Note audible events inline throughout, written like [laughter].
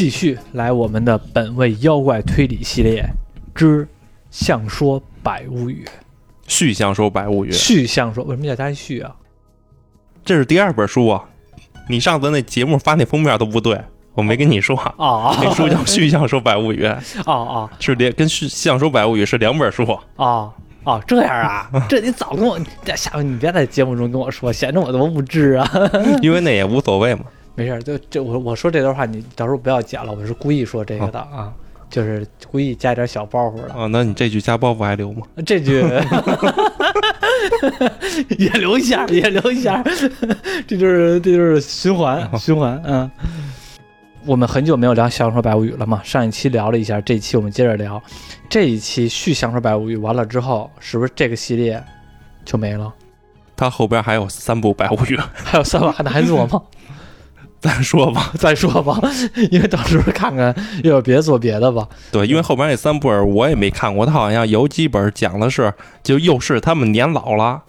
继续来我们的本位妖怪推理系列之《相说百物语》。续相说百物语，续相说为什么叫加一续啊？这是第二本书啊。你上次那节目发那封面都不对，我没跟你说。哦那书叫《续相说百物语》，哦哦是连跟《续相说百物语》是两本书。哦哦，这样啊？[laughs] 这你早跟我，你下回你别在节目中跟我说，显得我多无知啊！[laughs] 因为那也无所谓嘛。没事儿，就这我我说这段话，你到时候不要剪了，我是故意说这个的啊，就是故意加点小包袱的。啊，那你这句加包袱还留吗？这句 [laughs] 也留一下，也留一下，这就是这就是循环循环。嗯，我们很久没有聊《相说百物语》了嘛，上一期聊了一下，这一期我们接着聊。这一期续《相说百物语》完了之后，是不是这个系列就没了？它后边还有三部百物语，还有三部还能还做吗？[laughs] 再说吧。[laughs] 再说吧，因为到时候看看又有别做别的吧。对，因为后边那三本我也没看过，他好像有几本讲的是，就又是他们年老了，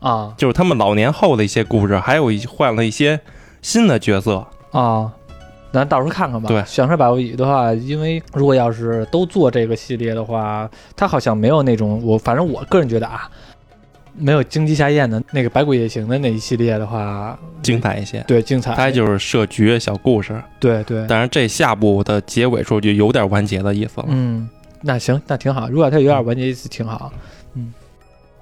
啊就是他们老年后的一些故事，还有一换了一些新的角色。啊，咱到时候看看吧。对享受百物语的话，因为如果要是都做这个系列的话，它好像没有那种我，反正我个人觉得啊，没有荆棘下咽的那个百鬼夜行的那一系列的话，精彩一些，对精彩。它就是设局小故事，对对，但是这下部的结尾处就有点完结的意思了。嗯，那行，那挺好。如果它有点完结意思，挺好。嗯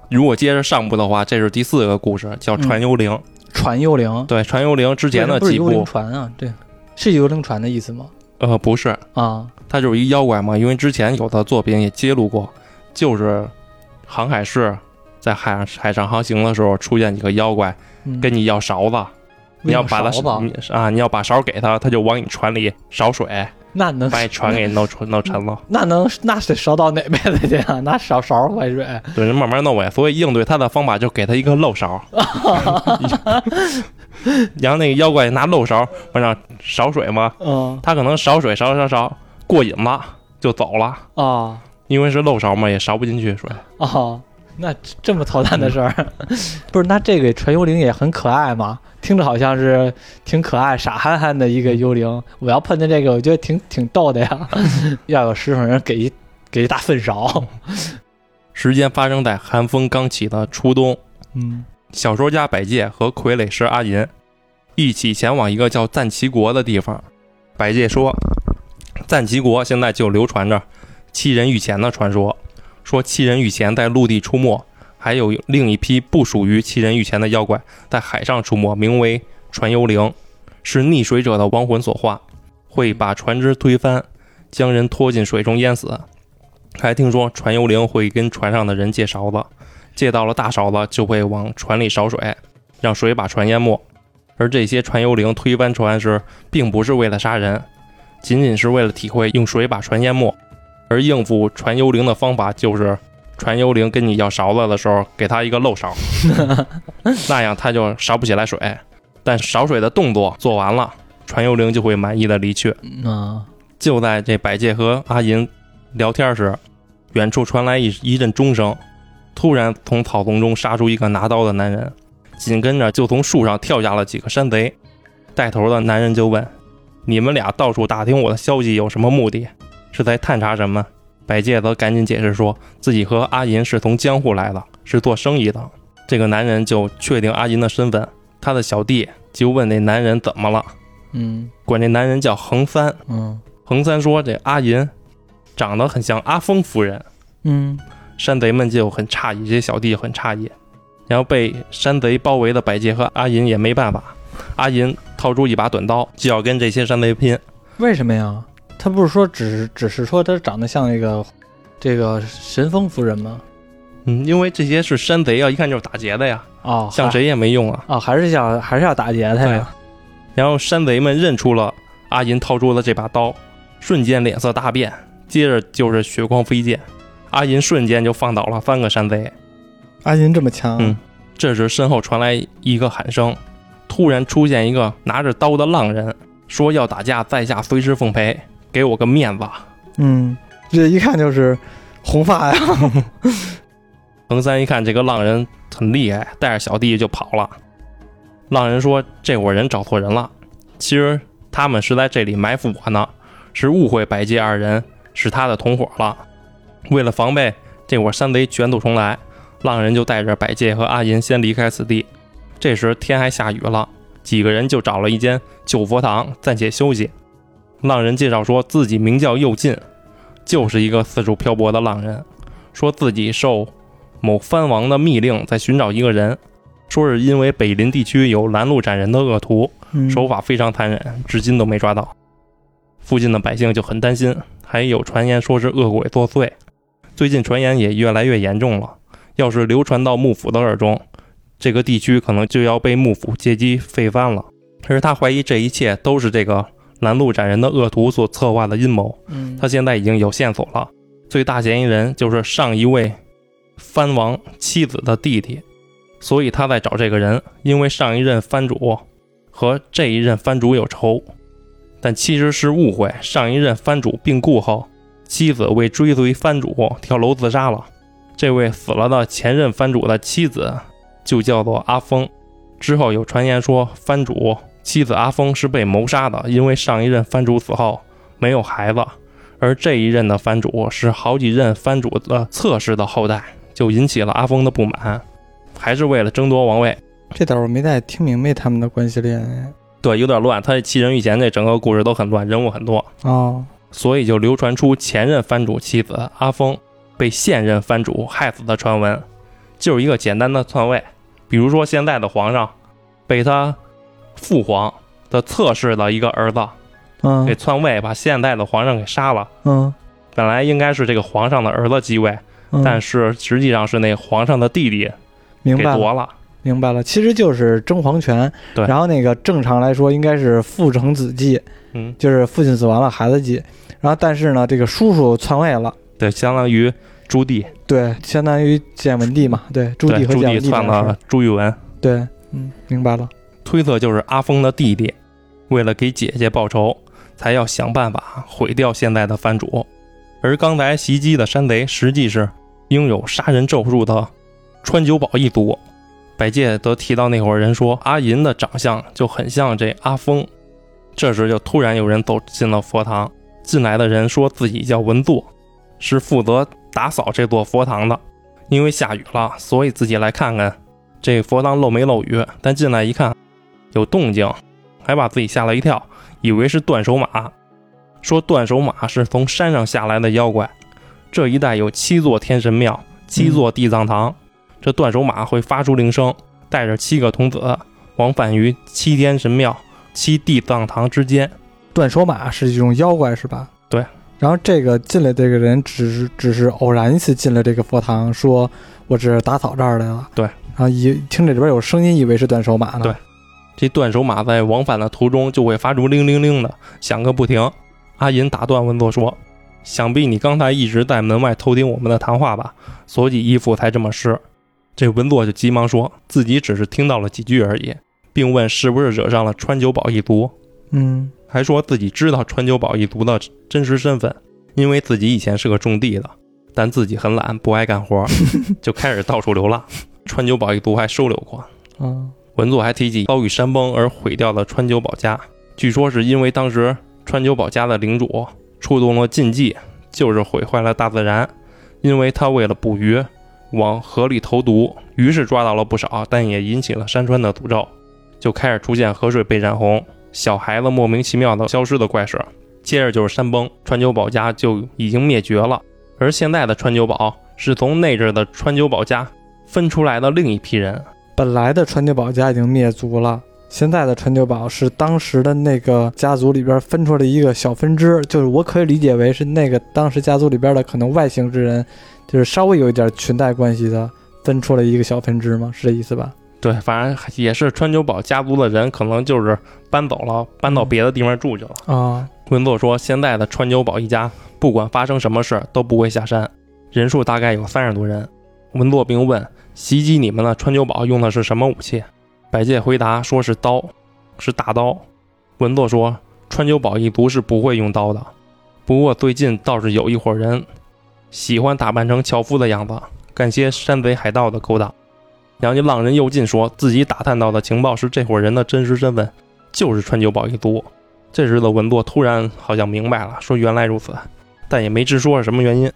如果接着上部的话，这是第四个故事，叫《传幽灵》。传幽灵对，《传幽灵》之前的几不是幽灵部，传啊？对，是幽灵船的意思吗？呃，不是，啊它就是一妖怪嘛。因为之前有的作品也揭露过，就是航海士在海上海上航行的时候出现几个妖怪，嗯，跟你要勺子，你要把它啊，你要把勺给他，他就往你船里勺水，[laughs] 那能把你船给弄沉 [laughs] 弄沉了。那能那得勺到哪辈子去啊？[laughs] 拿勺勺坏水。对，人慢慢弄呗。所以应对他的方法就给他一个漏勺，然后那个妖怪拿漏勺往上勺水嘛，嗯他可能勺水勺勺勺过瘾了就走了，啊因为是漏勺嘛，也勺不进去水。哦，那这么操蛋的事儿，不是？那这个传幽灵也很可爱嘛，听着好像是挺可爱、傻憨憨的一个幽灵。我要碰见这个，我觉得挺挺逗的呀。[laughs] 要有师傅人给一给一大粪勺，时间发生在寒风刚起的初冬，嗯小说家百介和傀儡师阿银一起前往一个叫赞岐国的地方。百介说，赞岐国现在就流传着七人御前的传说，说七人御前在陆地出没，还有另一批不属于七人御前的妖怪在海上出没，名为传幽灵，是溺水者的亡魂所化，会把船只推翻，将人拖进水中淹死。还听说传幽灵会跟船上的人借勺子，借到了大勺子就会往船里勺水，让水把船淹没。而这些传幽灵推翻船时，并不是为了杀人，仅仅是为了体会用水把船淹没。而应付传幽灵的方法就是，传幽灵跟你要勺子的时候，给他一个漏勺，[laughs] 那样他就勺不起来水。但勺水的动作做完了，传幽灵就会满意的离去。啊就在这百介和阿银聊天时，远处传来一一阵钟声，突然从草丛中杀出一个拿刀的男人，紧跟着就从树上跳下了几个山贼。带头的男人就问：“你们俩到处打听我的消息有什么目的？是在探查什么？”百介则赶紧解释说自己和阿银是从江户来的，是做生意的。这个男人就确定阿银的身份，他的小弟就问那男人怎么了，嗯管这男人叫横三。嗯横三说：“这阿银长得很像阿峰夫人。嗯”山贼们就很诧异，这些小弟很诧异。然后被山贼包围的百介和阿银也没办法，阿银掏出一把短刀，就要跟这些山贼拼。为什么呀？他不是说只只是说他长得像那个这个神风夫人吗？嗯，因为这些是山贼啊，一看就是打劫的呀，哦，像谁也没用啊。哦，还是想还是要打劫他呀？然后山贼们认出了阿银掏出了这把刀，瞬间脸色大变，接着就是血光飞溅，阿银瞬间就放倒了三个山贼。阿银这么强嗯这时身后传来一个喊声，突然出现一个拿着刀的浪人，说要打架，在下随时奉陪，给我个面子。嗯，这一看就是红发呀。[laughs] 横三一看这个浪人很厉害，带着小弟就跑了。浪人说：“这伙人找错人了，其实他们是在这里埋伏我呢，是误会百介二人是他的同伙了。为了防备这伙山贼卷土重来，浪人就带着百介和阿银先离开此地。这时天还下雨了，几个人就找了一间旧佛堂暂且休息。浪人介绍说自己名叫右近，就是一个四处漂泊的浪人，说自己受某藩王的密令在寻找一个人，说是因为北林地区有拦路斩人的恶徒，嗯手法非常残忍，至今都没抓到。附近的百姓就很担心，还有传言说是恶鬼作祟。最近传言也越来越严重了，要是流传到幕府的耳中，这个地区可能就要被幕府借机废藩了。可是他怀疑这一切都是这个拦路斩人的恶徒所策划的阴谋。嗯他现在已经有线索了，最大嫌疑人就是上一位藩王妻子的弟弟，所以他在找这个人，因为上一任藩主和这一任藩主有仇，但其实是误会。上一任藩主病故后，妻子为追随藩主跳楼自杀了。这位死了的前任藩主的妻子就叫做阿峰。之后有传言说，藩主妻子阿峰是被谋杀的，因为上一任藩主死后没有孩子，而这一任的藩主是好几任藩主的侧室的后代，就引起了阿峰的不满，还是为了争夺王位。这点我没太听明白他们的关系链对，有点乱。他这七人御前这整个故事都很乱，人物很多，哦，所以就流传出前任藩主妻子阿峰被现任藩主害死的传闻，就是一个简单的篡位。比如说现在的皇上被他父皇的侧室的一个儿子嗯给嗯篡位，把现在的皇上给杀了。嗯本来应该是这个皇上的儿子继位，嗯，但是实际上是那皇上的弟弟明白了。给夺了。明白了，其实就是争皇权。对然后那个正常来说应该是父承子继，嗯，就是父亲死完了孩子继。然后但是呢，这个叔叔篡位了，对，相当于朱棣，对，相当于建文帝嘛，对，朱，棣和朱文帝篡了朱允文，对，嗯，明白了。推测就是阿峰的弟弟，为了给姐姐报仇，才要想办法毁掉现在的藩主。而刚才袭击的山贼，实际是拥有杀人咒术的川久保一族。百介则提到那伙人说，阿银的长相就很像这阿峰。这时就突然有人走进了佛堂，进来的人说自己叫文作，是负责打扫这座佛堂的。因为下雨了，所以自己来看看这佛堂漏没漏雨。但进来一看，有动静，还把自己吓了一跳，以为是断手马。说断手马是从山上下来的妖怪。这一带有七座天神庙，七座地藏堂。这断手马会发出铃声，带着七个童子往返于七天神庙、七地藏堂之间。断手马是一种妖怪是吧？对。然后这个进来这个人只是只是偶然一次进了这个佛堂，说我这是打扫这儿来了。对。然后一听这里边有声音，以为是断手马呢。对这断手马在往返的途中就会发出铃铃铃的响个不停。阿银打断文作说：“想必你刚才一直在门外偷听我们的谈话吧，所以衣服才这么湿。”这文作就急忙说自己只是听到了几句而已，并问是不是惹上了川久保一族，嗯还说自己知道川久保一族的真实身份，因为自己以前是个种地的，但自己很懒，不爱干活，[laughs] 就开始到处流浪。川久保一族还收留过。啊文作还提及遭遇山崩而毁掉的川久保家，据说是因为当时川久保家的领主触动了禁忌，就是毁坏了大自然。因为他为了捕鱼，往河里投毒，于是抓到了不少，但也引起了山川的诅咒，就开始出现河水被染红、小孩子莫名其妙的消失的怪事。接着就是山崩，川久保家就已经灭绝了。而现在的川久保是从那阵的川久保家分出来的另一批人，本来的川久保家已经灭族了，现在的川久保是当时的那个家族里边分出来一个小分支，就是我可以理解为是那个当时家族里边的可能外姓之人，就是稍微有一点裙带关系的，分出了一个小分支吗？是这意思吧？对，反正也是川久保家族的人，可能就是搬走了，搬到别的地方住去了。啊，文作说，现在的川久保一家，不管发生什么事都不会下山，人数大概有三十多人。文作并问，袭击你们的川久保用的是什么武器？百介回答说是刀，是大刀。文作说，川久保一族是不会用刀的，不过最近倒是有一伙人喜欢打扮成樵夫的样子，干些山贼海盗的勾当。然后这浪人右近说自己打探到的情报是这伙人的真实身份就是川久保一族，这时的文作突然好像明白了，说原来如此，但也没直说是什么原因。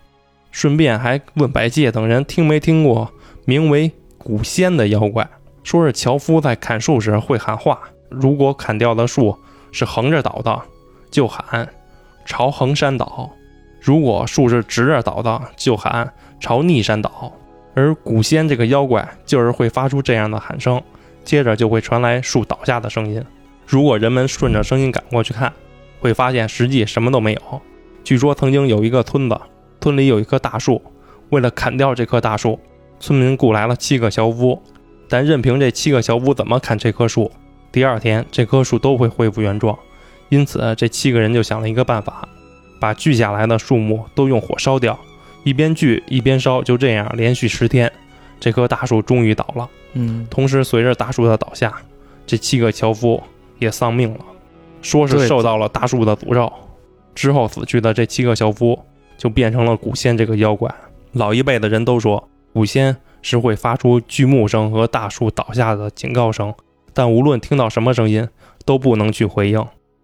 顺便还问百介等人听没听过名为古仙的妖怪，说是樵夫在砍树时会喊话，如果砍掉的树是横着倒的，就喊朝横山倒；如果树是直着倒的，就喊朝逆山倒。而古仙这个妖怪就是会发出这样的喊声，接着就会传来树倒下的声音。如果人们顺着声音赶过去看，会发现实际什么都没有。据说曾经有一个村子。村里有一棵大树，为了砍掉这棵大树，村民雇来了七个樵夫。但任凭这七个樵夫怎么砍这棵树，第二天这棵树都会恢复原状。因此，这七个人就想了一个办法，把锯下来的树木都用火烧掉，一边锯一边烧。就这样连续十天，这棵大树终于倒了。嗯，同时，随着大树的倒下，这七个樵夫也丧命了，说是受到了大树的诅咒。之后死去的这七个樵夫。就变成了古仙这个妖怪。老一辈的人都说，古仙是会发出锯木声和大树倒下的警告声，但无论听到什么声音，都不能去回应。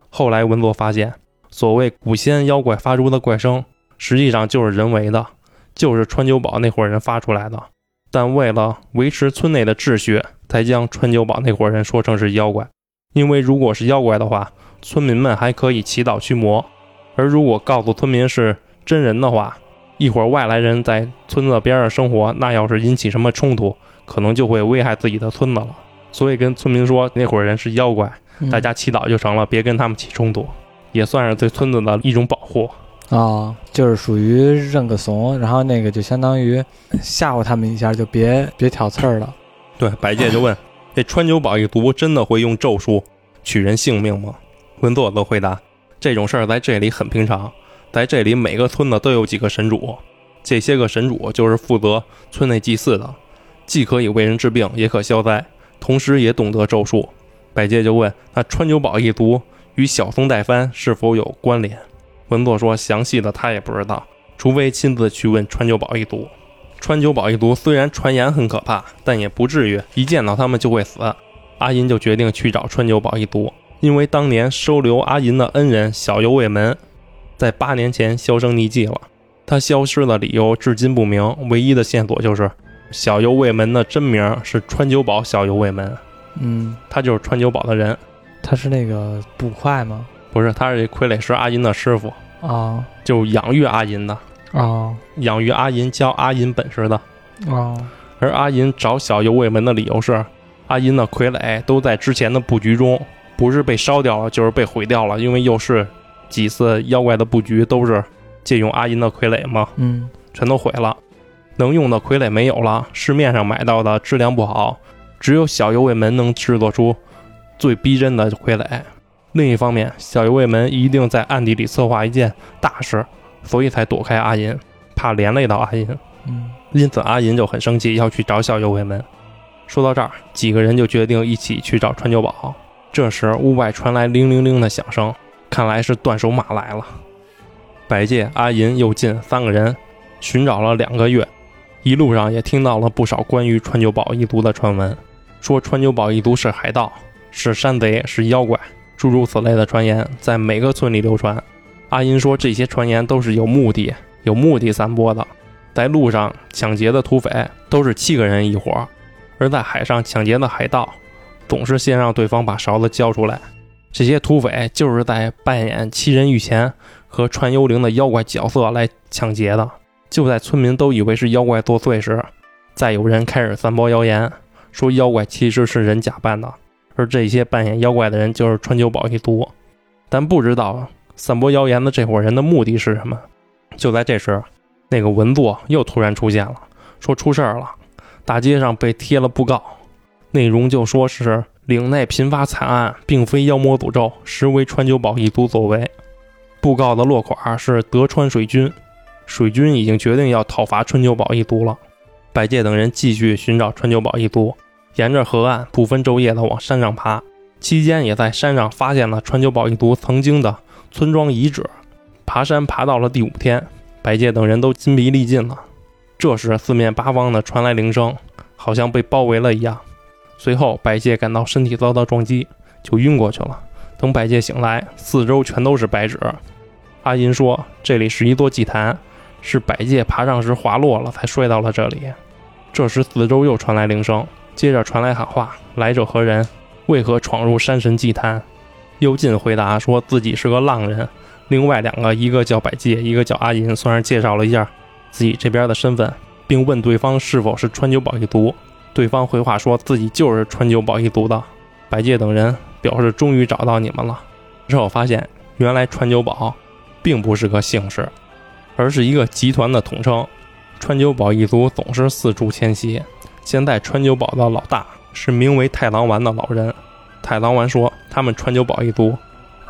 后来文作发现，所谓古仙妖怪发出的怪声，实际上就是人为的，就是川久保那伙人发出来的。但为了维持村内的秩序，才将川久保那伙人说成是妖怪。因为如果是妖怪的话，村民们还可以祈祷驱魔；而如果告诉村民是，真人的话，一会儿外来人在村子边上生活，那要是引起什么冲突，可能就会危害自己的村子了。所以跟村民说那伙人是妖怪，大家祈祷就成了，别跟他们起冲突，也算是对村子的一种保护啊。就是属于认个怂，然后那个就相当于吓唬他们一下，就别别挑刺儿了。对，白介就问这川久保一族真的会用咒术取人性命吗？文佐则回答，这种事儿在这里很平常。在这里，每个村子都有几个神主，这些个神主就是负责村内祭祀的，既可以为人治病，也可消灾，同时也懂得咒术。百介就问：那川久保一族与小松代藩是否有关联？文作说：详细的他也不知道，除非亲自去问川久保一族。川久保一族虽然传言很可怕，但也不至于一见到他们就会死。阿银就决定去找川久保一族，因为当年收留阿银的恩人小游卫门。在八年前销声匿迹了，他消失的理由至今不明。唯一的线索就是小游卫门的真名是川久保小游卫门。嗯，他就是川久保的人。他是那个捕快吗？不是，他是傀儡师阿银的师傅啊，就养育阿银的啊，养育阿银教阿银本事的啊。而阿银找小游卫门的理由是，阿银的傀儡都在之前的布局中，不是被烧掉了，就是被毁掉了，因为又是。几次妖怪的布局都是借用阿银的傀儡嘛？嗯，全都毁了，能用的傀儡没有了，市面上买到的质量不好，只有小游卫门能制作出最逼真的傀儡。另一方面，小游卫门一定在暗地里策划一件大事，所以才躲开阿银，怕连累到阿银。嗯，因此阿银就很生气，要去找小游卫门。说到这儿，几个人就决定一起去找川久保。这时，屋外传来铃铃铃的响声。看来是断手马来了。百介、阿银、又进三个人寻找了两个月，一路上也听到了不少关于川久保一族的传闻，说川久保一族是海盗、是山贼、是妖怪，诸如此类的传言在每个村里流传。阿银说，这些传言都是有目的、有目的散播的。在路上抢劫的土匪都是七个人一伙，而在海上抢劫的海盗总是先让对方把勺子交出来。这些土匪就是在扮演七人御前和传幽灵的妖怪角色来抢劫的。就在村民都以为是妖怪作祟时，再有人开始散播谣言，说妖怪其实是人假扮的，而这些扮演妖怪的人就是川久保一族。但不知道散播谣言的这伙人的目的是什么。就在这时，那个文作又突然出现了，说出事儿了，大街上被贴了布告，内容就说是。岭内频发惨案，并非妖魔诅咒，实为川久保一族所为。布告的落款是德川水军，水军已经决定要讨伐川久保一族了。百介等人继续寻找川久保一族，沿着河岸不分昼夜地往山上爬，期间也在山上发现了川久保一族曾经的村庄遗址。爬山爬到了第五天，百介等人都筋疲力尽了。这时，四面八方的传来铃声，好像被包围了一样。随后，百介感到身体遭到撞击，就晕过去了。等百介醒来，四周全都是白纸。阿银说：“这里是一座祭坛，是百介爬上时滑落了，才摔到了这里。”这时四周又传来铃声，接着传来喊话：“来者何人？为何闯入山神祭坛？”幽进回答说自己是个浪人。另外两个，一个叫百介，一个叫阿银，算是介绍了一下自己这边的身份，并问对方是否是川久保一族。对方回话说自己就是川久保一族的。百介等人表示终于找到你们了。之后发现，原来川久保并不是个姓氏，而是一个集团的统称。川久保一族总是四处迁徙。现在川久保的老大是名为太郎丸的老人。太郎丸说，他们川久保一族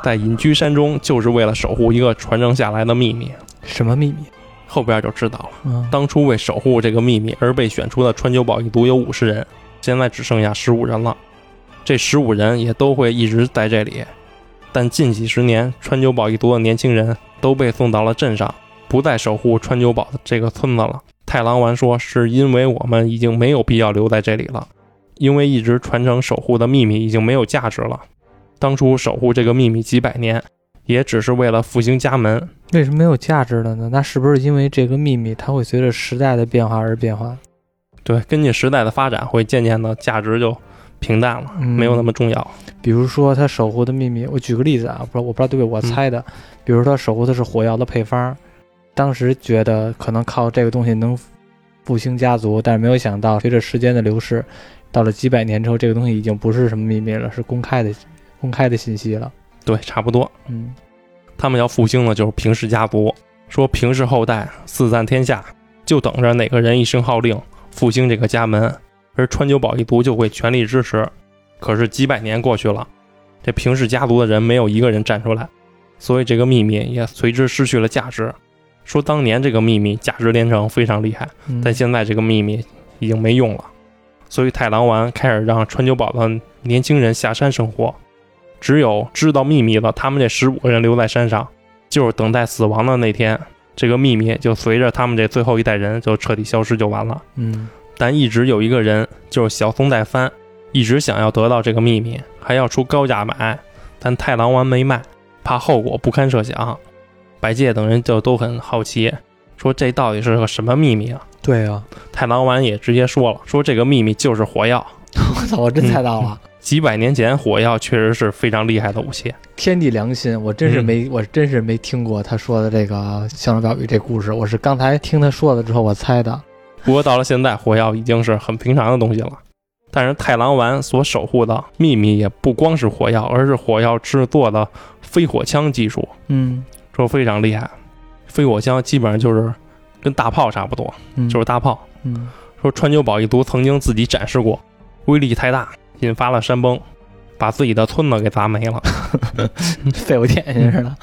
在隐居山中，就是为了守护一个传承下来的秘密。什么秘密？后边就知道了。嗯，当初为守护这个秘密而被选出的川久保一族有五十人，现在只剩下十五人了。这十五人也都会一直在这里，但近几十年，川久保一族的年轻人都被送到了镇上，不再守护川久保的这个村子了。太郎丸说：“是因为我们已经没有必要留在这里了，因为一直传承守护的秘密已经没有价值了。当初守护这个秘密几百年，也只是为了复兴家门。为什么没有价值了呢？那是不是因为这个秘密它会随着时代的变化而变化？对，根据时代的发展，会渐渐的价值就平淡了，嗯没有那么重要。比如说他守护的秘密，我举个例子啊，不知道我不知道对不对，我猜的。比如说他守护的是火药的配方，当时觉得可能靠这个东西能复兴家族，但是没有想到随着时间的流逝，到了几百年之后，这个东西已经不是什么秘密了，是公开的公开的信息了。对，差不多。嗯他们要复兴的就是平氏家族，说平氏后代四散天下，就等着哪个人一声号令复兴这个家门，而川久保一族就会全力支持。可是几百年过去了，这平氏家族的人没有一个人站出来，所以这个秘密也随之失去了价值。说当年这个秘密价值连城，非常厉害，嗯但现在这个秘密已经没用了，所以太郎丸开始让川久保的年轻人下山生活。只有知道秘密的他们这十五个人留在山上，就是等待死亡的那天，这个秘密就随着他们这最后一代人就彻底消失就完了。嗯但一直有一个人，就是小松代帆，一直想要得到这个秘密，还要出高价买，但太郎丸没卖，怕后果不堪设想。白介等人就都很好奇，说这到底是个什么秘密啊？对啊，太郎丸也直接说了，说这个秘密就是火药。[laughs] 我操，我真猜到了。几百年前，火药确实是非常厉害的武器。天地良心，我真是没，我真是没听过他说的这个相声标语这故事，我是刚才听他说了之后我猜的。不过到了现在，火药已经是很平常的东西了。但是太郎丸所守护的秘密也不光是火药，而是火药制作的飞火枪技术，嗯说非常厉害。飞火枪基本上就是跟大炮差不多，嗯，就是大炮。嗯说川久保一族曾经自己展示过，威力太大，引发了山崩，把自己的村子给砸没了。[laughs] 废物点心似的。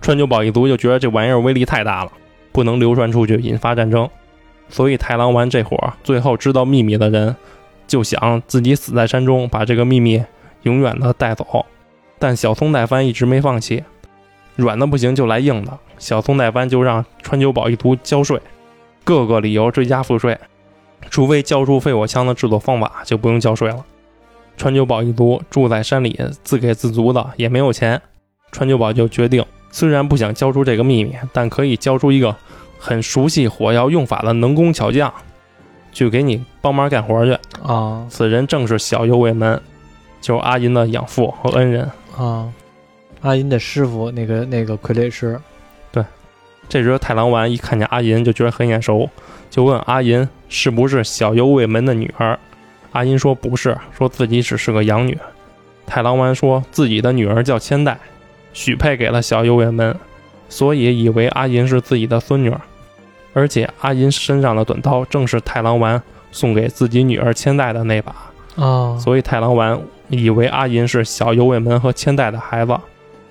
川久保一族就觉得这玩意儿威力太大了，不能流传出去，引发战争。所以太郎丸这伙儿最后知道秘密的人，就想自己死在山中，把这个秘密永远的带走。但小松代藩一直没放弃，软的不行就来硬的。小松代藩就让川久保一族交税，各个理由追加赋税，除非交出废火枪的制作方法，就不用交税了。川久保一族住在山里，自给自足的，也没有钱。川久保就决定，虽然不想交出这个秘密，但可以交出一个很熟悉火药用法的能工巧匠，去给你帮忙干活去。啊此人正是小右卫门，就是阿银的养父和恩人。啊，阿银的师傅那个那个傀儡师，这时太郎丸一看见阿银，就觉得很眼熟，就问阿银是不是小右卫门的女儿。阿银说不是，说自己只是个养女。太郎丸说自己的女儿叫千代，许配给了小右卫门，所以以为阿银是自己的孙女儿。而且阿银身上的短刀正是太郎丸送给自己女儿千代的那把，啊，所以太郎丸以为阿银是小右卫门和千代的孩子，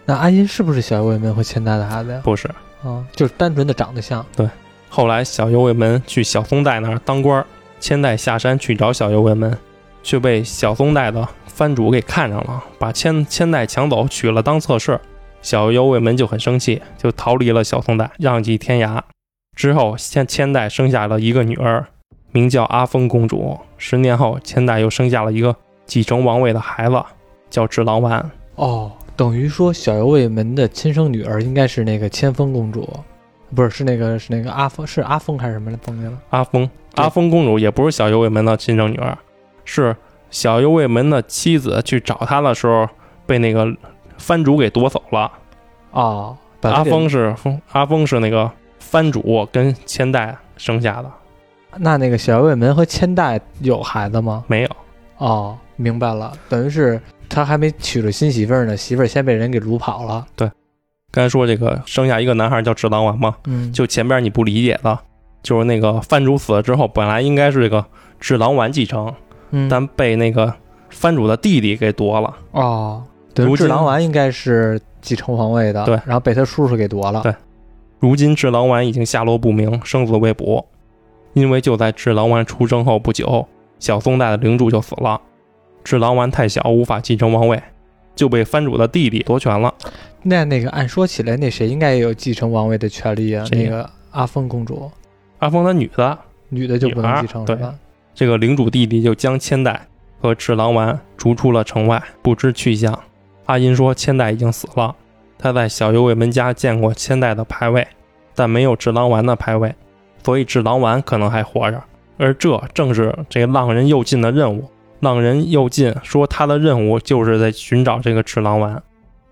那阿银是不是小卫门和千代的孩子呀？不是。啊，就是单纯的长得像。对后来小右卫门去小松代那儿当官儿，千代下山去找小右卫门，却被小松代的藩主给看上了，把千千代抢走，娶了当侧室。小右卫门就很生气，就逃离了小松代，让继天涯。之后，千千代生下了一个女儿，名叫阿峰公主。十年后，千代又生下了一个继承王位的孩子，叫智郎丸。哦，等于说小右卫门的亲生女儿应该是那个千峰公主，不是是那个是那个阿峰是阿峰还是什么来忘记了？阿峰，阿峰公主也不是小右卫门的亲生女儿，是小右卫门的妻子去找他的时候被那个藩主给夺走了。哦，把阿峰是阿峰是那个藩主跟千代生下的，那那个小右卫门和千代有孩子吗？没有。哦，明白了，等于是他还没娶着新媳妇儿呢，媳妇儿先被人给掳跑了。对刚才说这个生下一个男孩叫智囊丸嘛，嗯，就前边你不理解的，就是那个藩主死了之后，本来应该是这个智囊丸继承，嗯但被那个藩主的弟弟给夺了。哦，等于如今智囊丸应该是继承皇位的，对然后被他叔叔给夺了。对如今智囊丸已经下落不明，生死未卜。因为就在智囊丸出生后不久，小宋代的领主就死了，智狼丸太小，无法继承王位，就被藩主的弟弟夺权了。那那个按说起来，那谁应该也有继承王位的权利啊？谁那个阿峰公主，阿峰的女的，女的就不能继承是对吧？这个领主弟弟就将千代和智狼丸逐出了城外，不知去向。阿银说千代已经死了，他在小右卫门家见过千代的牌位，但没有智狼丸的牌位，所以智狼丸可能还活着。而这正是这个浪人右近的任务。浪人右近说他的任务就是在寻找这个赤狼丸。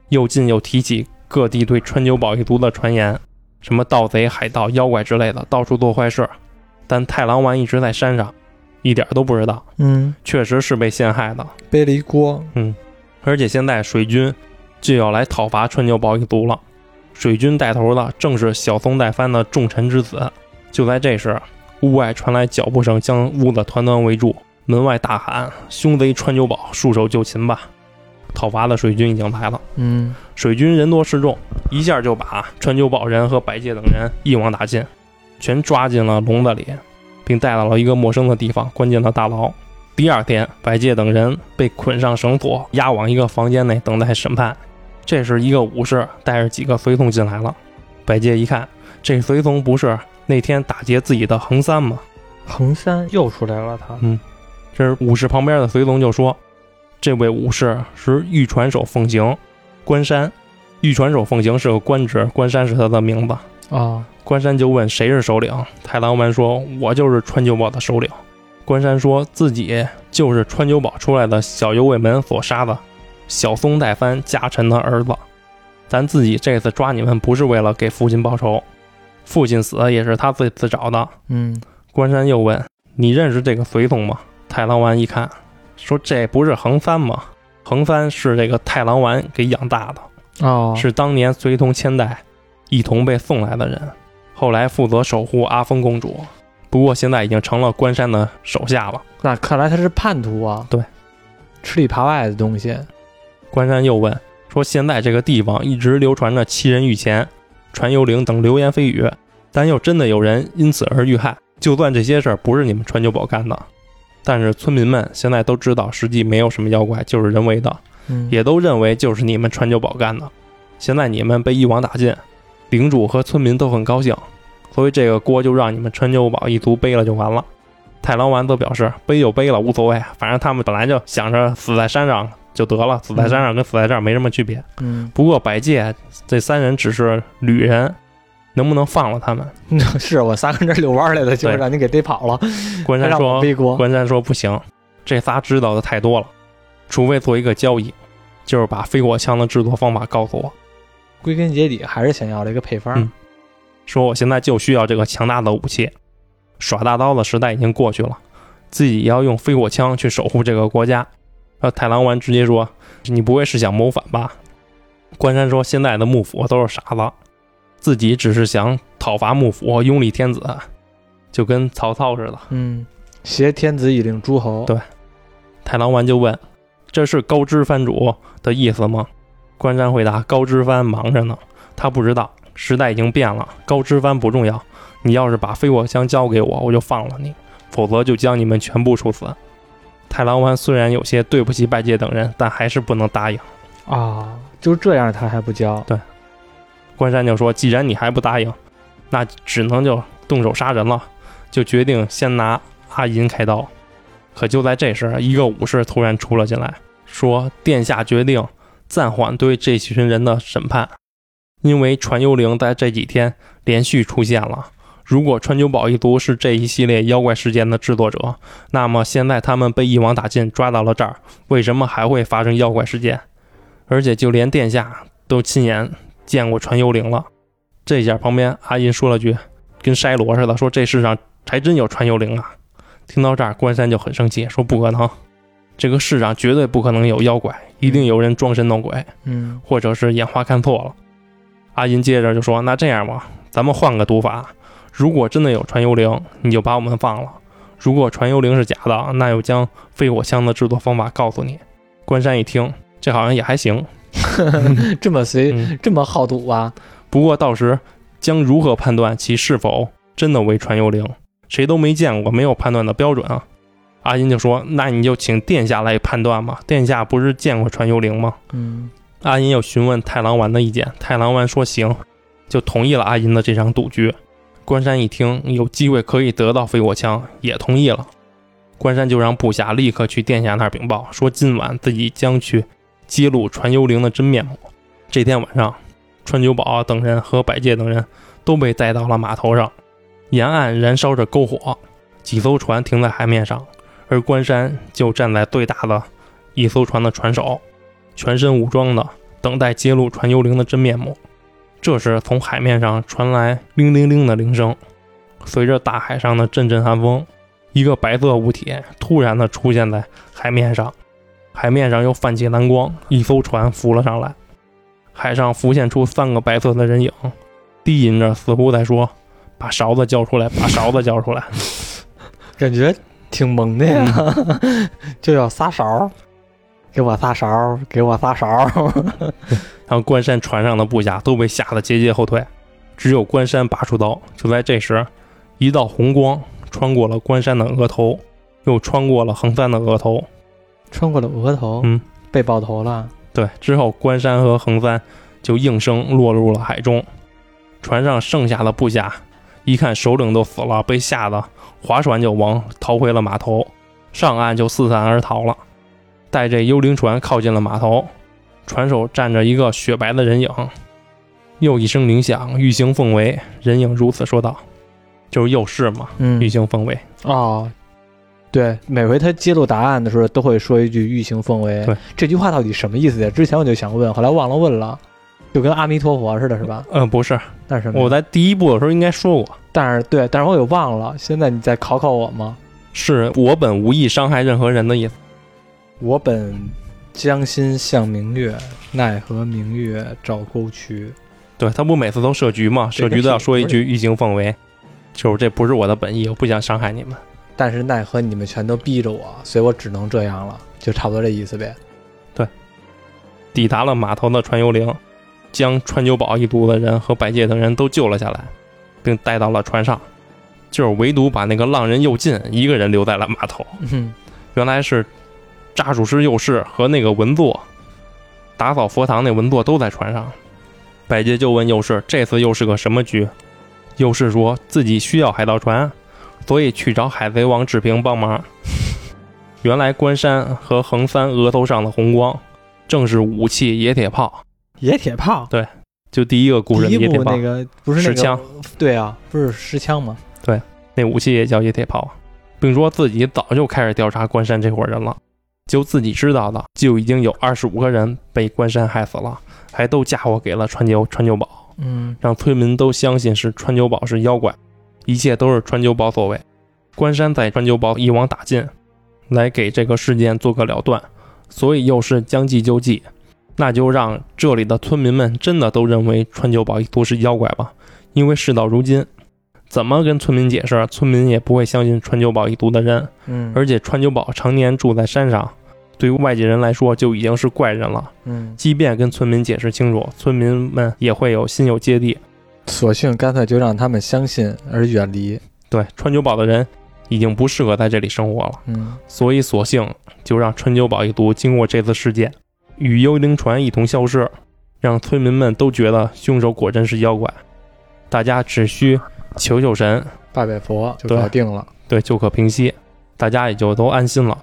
右近又提起各地对川久保一族的传言，什么盗贼、海盗、妖怪之类的，到处做坏事。但太郎丸一直在山上，一点都不知道，嗯，确实是被陷害的。背了一锅。嗯而且现在水军就要来讨伐川久保一族了。水军带头的正是小松代藩的重臣之子。就在这时，屋外传来脚步声，将屋子团团围住。门外大喊：“凶贼川久保，束手就擒吧！”讨伐的水军已经来了。嗯，水军人多势众，一下就把川久保人和百介等人一网打尽，全抓进了笼子里，并带到了一个陌生的地方，关进了大牢。第二天，百介等人被捆上绳索，押往一个房间内等待审判。这时，一个武士带着几个随从进来了。百介一看，这随从不是那天打劫自己的横三吗？横三又出来了，他。这是武士旁边的随从就说：“这位武士是御传手奉行关山，御传手奉行是个官职，关山是他的名字。啊，关山就问谁是首领，太郎丸说：“我就是川久保的首领。”关山说自己就是川久保出来的小右卫门所杀的小松代藩家臣的儿子。咱自己这次抓你们不是为了给父亲报仇，父亲死也是他自己自找的。嗯，关山又问：“你认识这个随从吗？”太郎丸一看，说：“这不是横三吗？横三是这个太郎丸给养大的。”哦，是当年随同千代一同被送来的人，后来负责守护阿峰公主，不过现在已经成了关山的手下了。那看来他是叛徒啊。对，吃里扒外的东西。关山又问说：“现在这个地方一直流传着七人御前、传幽灵等流言蜚语，但又真的有人因此而遇害。就算这些事儿不是你们川久保干的，但是村民们现在都知道，实际没有什么妖怪，就是人为的。”嗯，也都认为就是你们川久保干的。现在你们被一网打尽，领主和村民都很高兴，所以这个锅就让你们川久保一族背了就完了。太郎丸则表示背就背了，无所谓，反正他们本来就想着死在山上就得了，死在山上跟死在这儿没什么区别。嗯，不过百介这三人只是旅人，能不能放了他们？[laughs] 是我仨跟这遛弯来的，结果让你给逮跑了，关山说背锅。关山说不行，这仨知道的太多了，除非做一个交易，就是把飞火枪的制作方法告诉我。归根结底还是想要这个配方。嗯说我现在就需要这个强大的武器，耍大刀的时代已经过去了，自己要用飞火枪去守护这个国家。然后太郎丸直接说：“你不会是想谋反吧？”关山说：“现在的幕府都是傻子，自己只是想讨伐幕府，拥立天子，就跟曹操似的。嗯，挟天子以令诸侯。对太郎丸就问：“这是高知藩主的意思吗？”关山回答：“高知藩忙着呢，他不知道，时代已经变了，高知藩不重要。你要是把飞火枪交给我，我就放了你；否则就将你们全部处死。”太郎丸虽然有些对不起拜介等人，但还是不能答应。啊，就这样他还不交。关山就说：“既然你还不答应，那只能就动手杀人了。”就决定先拿阿银开刀。可就在这时，一个武士突然出了进来，说：“殿下决定暂缓对这群人的审判，因为传幽灵在这几天连续出现了。如果川久保一族是这一系列妖怪事件的制作者，那么现在他们被一网打尽，抓到了这儿，为什么还会发生妖怪事件？而且就连殿下都亲眼见过传幽灵了。这下旁边阿银说了句，跟筛罗似的，说这世上还真有传幽灵啊！听到这儿，关山就很生气，说不可能，这个世上绝对不可能有妖怪，一定有人装神弄鬼，嗯或者是眼花看错了。阿银接着就说：“那这样吧，咱们换个读法。如果真的有传幽灵，你就把我们放了；如果传幽灵是假的，那又将飞火枪的制作方法告诉你。”关山一听，这好像也还行。[laughs] 这么随，嗯，这么好赌啊？不过到时将如何判断其是否真的为传幽灵，谁都没见过，没有判断的标准啊。阿银就说：“那你就请殿下来判断吧。殿下不是见过传幽灵吗？”嗯阿银又询问太郎丸的意见，太郎丸说行，就同意了阿银的这场赌局。关山一听有机会可以得到飞火枪，也同意了。关山就让部下立刻去殿下那儿禀报，说今晚自己将去揭露传幽灵的真面目。这天晚上，川久保等人和百介等人都被带到了码头上，沿岸燃烧着篝火，几艘船停在海面上，而关山就站在最大的一艘船的船首，全身武装的等待揭露传幽灵的真面目。这时，从海面上传来“铃铃铃”的铃声，随着大海上的阵阵寒风，一个白色物体突然的出现在海面上，海面上又泛起蓝光，一艘船浮了上来，海上浮现出三个白色的人影，低吟着，似乎在说：“把勺子交出来，把勺子交出来。[laughs] 感觉挺萌的呀，[laughs] 就要撒勺，给我撒勺，给我撒勺。[laughs] 然后关山船上的部下都被吓得节节后退，只有关山拔出刀。就在这时，一道红光穿过了关山的额头，又穿过了横三的额头。穿过了额头，嗯，被爆头了。对，之后关山和横三就应声落入了海中。船上剩下的部下一看首领都死了，被吓得划船就往逃回了码头，上岸就四散而逃了。带这幽灵船靠近了码头，船首站着一个雪白的人影，又一声铃响，玉行奉为。人影如此说道：“就是右氏嘛，嗯玉行奉为。哦，对，每回他揭露答案的时候都会说一句“欲行奉为对”，这句话到底什么意思呀？之前我就想问，后来忘了问了，就跟阿弥陀佛似的，是吧？嗯，不是，但是什么我在第一部的时候应该说过，但是对，但是我给忘了。现在你再考考我吗？是我本无意伤害任何人的意思。我本将心向明月，奈何明月照沟渠。对他不每次都设局吗？设局都要说一句“欲行奉为”，就是这不是我的本意，我不想伤害你们。但是奈何你们全都逼着我，所以我只能这样了，就差不多这意思呗。对抵达了码头的船幽灵，将川久保一族的人和百介等人都救了下来，并带到了船上，就是唯独把那个浪人右近一个人留在了码头。嗯，原来是扎术师右士和那个文作打扫佛堂那文作都在船上。百介就问右士：“这次又是个什么局？”右士说自己需要海盗船，所以去找海贼王志平帮忙。[laughs] 原来关山和横三额头上的红光，正是武器野铁炮。野铁炮，对就第一个故事第一的野铁炮，部那个不是那个持枪，对啊，不是石枪吗？对那武器也叫野铁炮，并说自己早就开始调查关山这伙人了，就自己知道的就已经有二十五个人被关山害死了，还都嫁祸给了川久川久保，嗯，让村民都相信是川久保是妖怪，一切都是川久保所为。关山在川久保一网打尽，来给这个事件做个了断，所以又是将计就计，那就让这里的村民们真的都认为川久保一族是妖怪吧，因为事到如今。怎么跟村民解释，村民也不会相信川久保一族的人。嗯，而且川久保常年住在山上，对于外界人来说就已经是怪人了。嗯，即便跟村民解释清楚，村民们也会有心有芥蒂。索性干脆就让他们相信而远离。对川久保的人已经不适合在这里生活了，嗯所以索性就让川久保一族经过这次事件，与幽灵船一同消失，让村民们都觉得凶手果真是妖怪。大家只需求求神，拜拜佛就搞定了。对，就可平息，大家也就都安心了。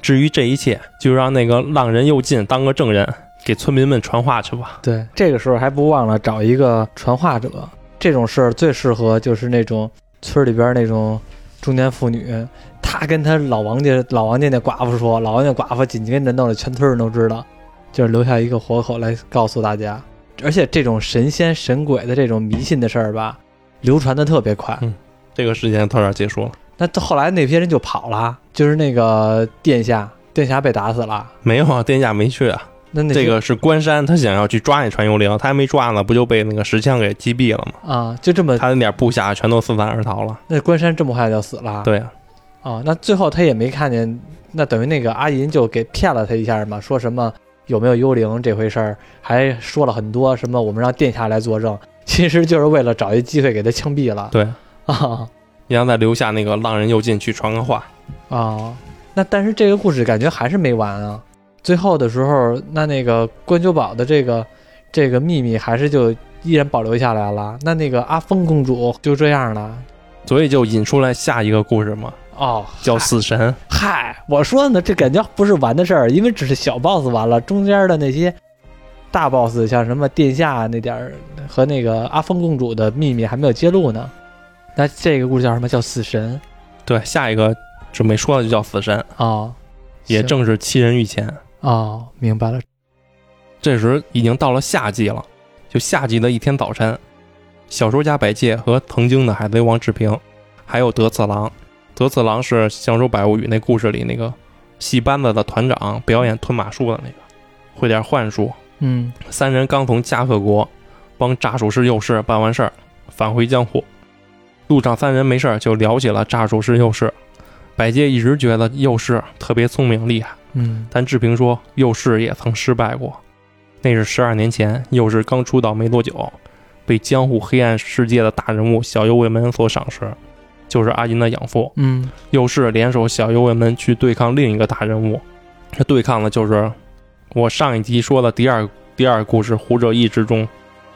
至于这一切，就让那个浪人又近当个证人，给村民们传话去吧。对，这个时候还不忘了找一个传话者。这种事儿最适合就是那种村里边那种中年妇女，她跟她老王家老王家那寡妇说，老王家寡妇紧急跟着弄得全村人都知道，就是留下一个活口来告诉大家。而且这种神仙神鬼的这种迷信的事儿吧，流传的特别快。嗯这个事件到这儿结束了。那后来那批人就跑了，就是那个殿下，殿下被打死了。没有啊，殿下没去啊。那那这个是关山，他想要去抓那传幽灵，他还没抓呢，不就被那个石枪给击毙了吗？啊，就这么他那点部下全都四散而逃了。那关山这么快就死了。对啊，啊，那最后他也没看见，那等于那个阿银就给骗了他一下嘛，说什么有没有幽灵这回事儿，还说了很多什么我们让殿下来作证，其实就是为了找一机会给他枪毙了。对，啊然后再留下那个浪人右进去传个话。啊，那但是这个故事感觉还是没完啊。最后的时候，那那个关九宝的这个这个秘密还是就依然保留下来了。那那个阿峰公主就这样了。所以就引出来下一个故事嘛，哦，叫死神。嗨，我说呢，这感觉不是完的事儿，因为只是小 boss 完了，中间的那些大 boss，像什么殿下那点儿和那个阿峰公主的秘密还没有揭露呢。那这个故事叫什么？叫死神对，下一个准备说的就叫死神，哦，也正是七人御前。哦，明白了。这时已经到了夏季了，就夏季的一天早晨，小说家百介和曾经的海贼王志平，还有德次郎，德次郎是《相州百物语》那故事里那个戏班子的团长，表演吞马术的那个，会点幻术。嗯三人刚从加贺国帮炸术师幼士办完事儿，返回江户。路上三人没事儿就聊起了炸术师幼士。百介一直觉得幼士特别聪明厉害。嗯。但志平说，右士也曾失败过。那是十二年前，右士刚出道没多久，被江户黑暗世界的大人物小右卫门所赏识，就是阿银的养父。嗯。右士联手小右卫门去对抗另一个大人物，这对抗的就是我上一集说的第二第二故事《胡者义》之中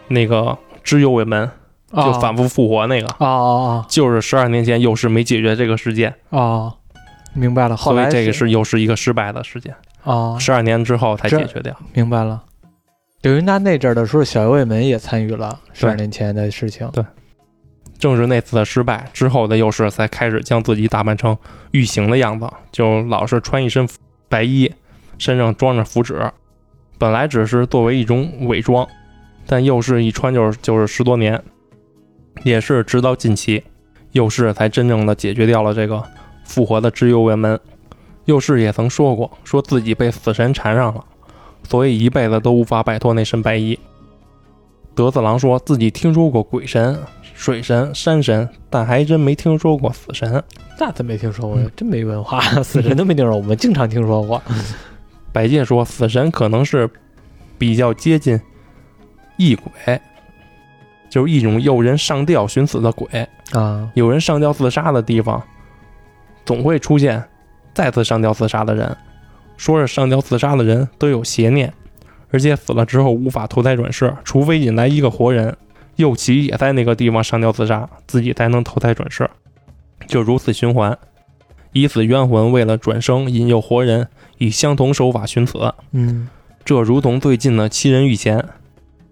那个知右卫门，就哦反复复活那个，哦哦就是十二年前右士没解决这个事件，哦哦，明白了。后来所以这个是又是一个失败的事件，哦，十二年之后才解决掉。明白了。等于他那阵儿的时候，小右卫门也参与了十二年前的事情。对正是那次的失败之后的右士才开始将自己打扮成玉行的样子，就老是穿一身白衣，身上装着符纸。本来只是作为一种伪装，但右士一穿就是就是十多年，也是直到近期，右士才真正的解决掉了这个复活的知右卫门。右士也曾说过，说自己被死神缠上了，所以一辈子都无法摆脱那身白衣。德次郎说自己听说过鬼神、水神、山神，但还真没听说过死神。那真没听说过嗯，真没文化，死神都没听说过，我们经常听说过。百介说，死神可能是比较接近异鬼，就是一种诱人上吊寻死的鬼。啊，有人上吊自杀的地方，总会出现再次上吊自杀的人。说是上吊自杀的人都有邪念，而且死了之后无法投胎转世，除非引来一个活人，右奇也在那个地方上吊自杀，自己才能投胎转世，就如此循环。以死冤魂为了转生引诱活人，以相同手法寻死，嗯这如同最近的七人遇前，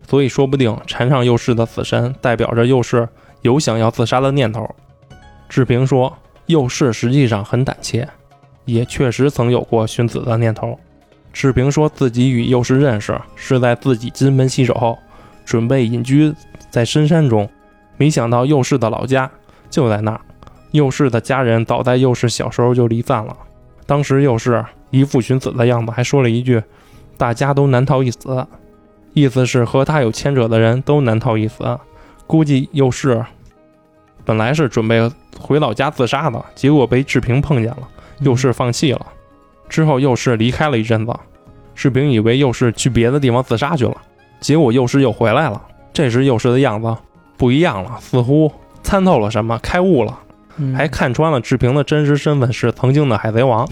所以说不定缠上右氏的死神代表着右氏有想要自杀的念头。志平说，右士实际上很胆怯，也确实曾有过寻死的念头。志平说自己与右士认识是在自己金盆洗手后，准备隐居在深山中，没想到右士的老家就在那儿。右士的家人早在右士小时候就离散了，当时右士一副寻死的样子，还说了一句。大家都难逃一死，意思是和他有牵扯的人都难逃一死。估计又是本来是准备回老家自杀的，结果被志平碰见了，又是放弃了。之后又是离开了一阵子，志平以为又是去别的地方自杀去了，结果又是又回来了。这时又是的样子不一样了，似乎参透了什么，开悟了。嗯还看穿了志平的真实身份是曾经的海贼王，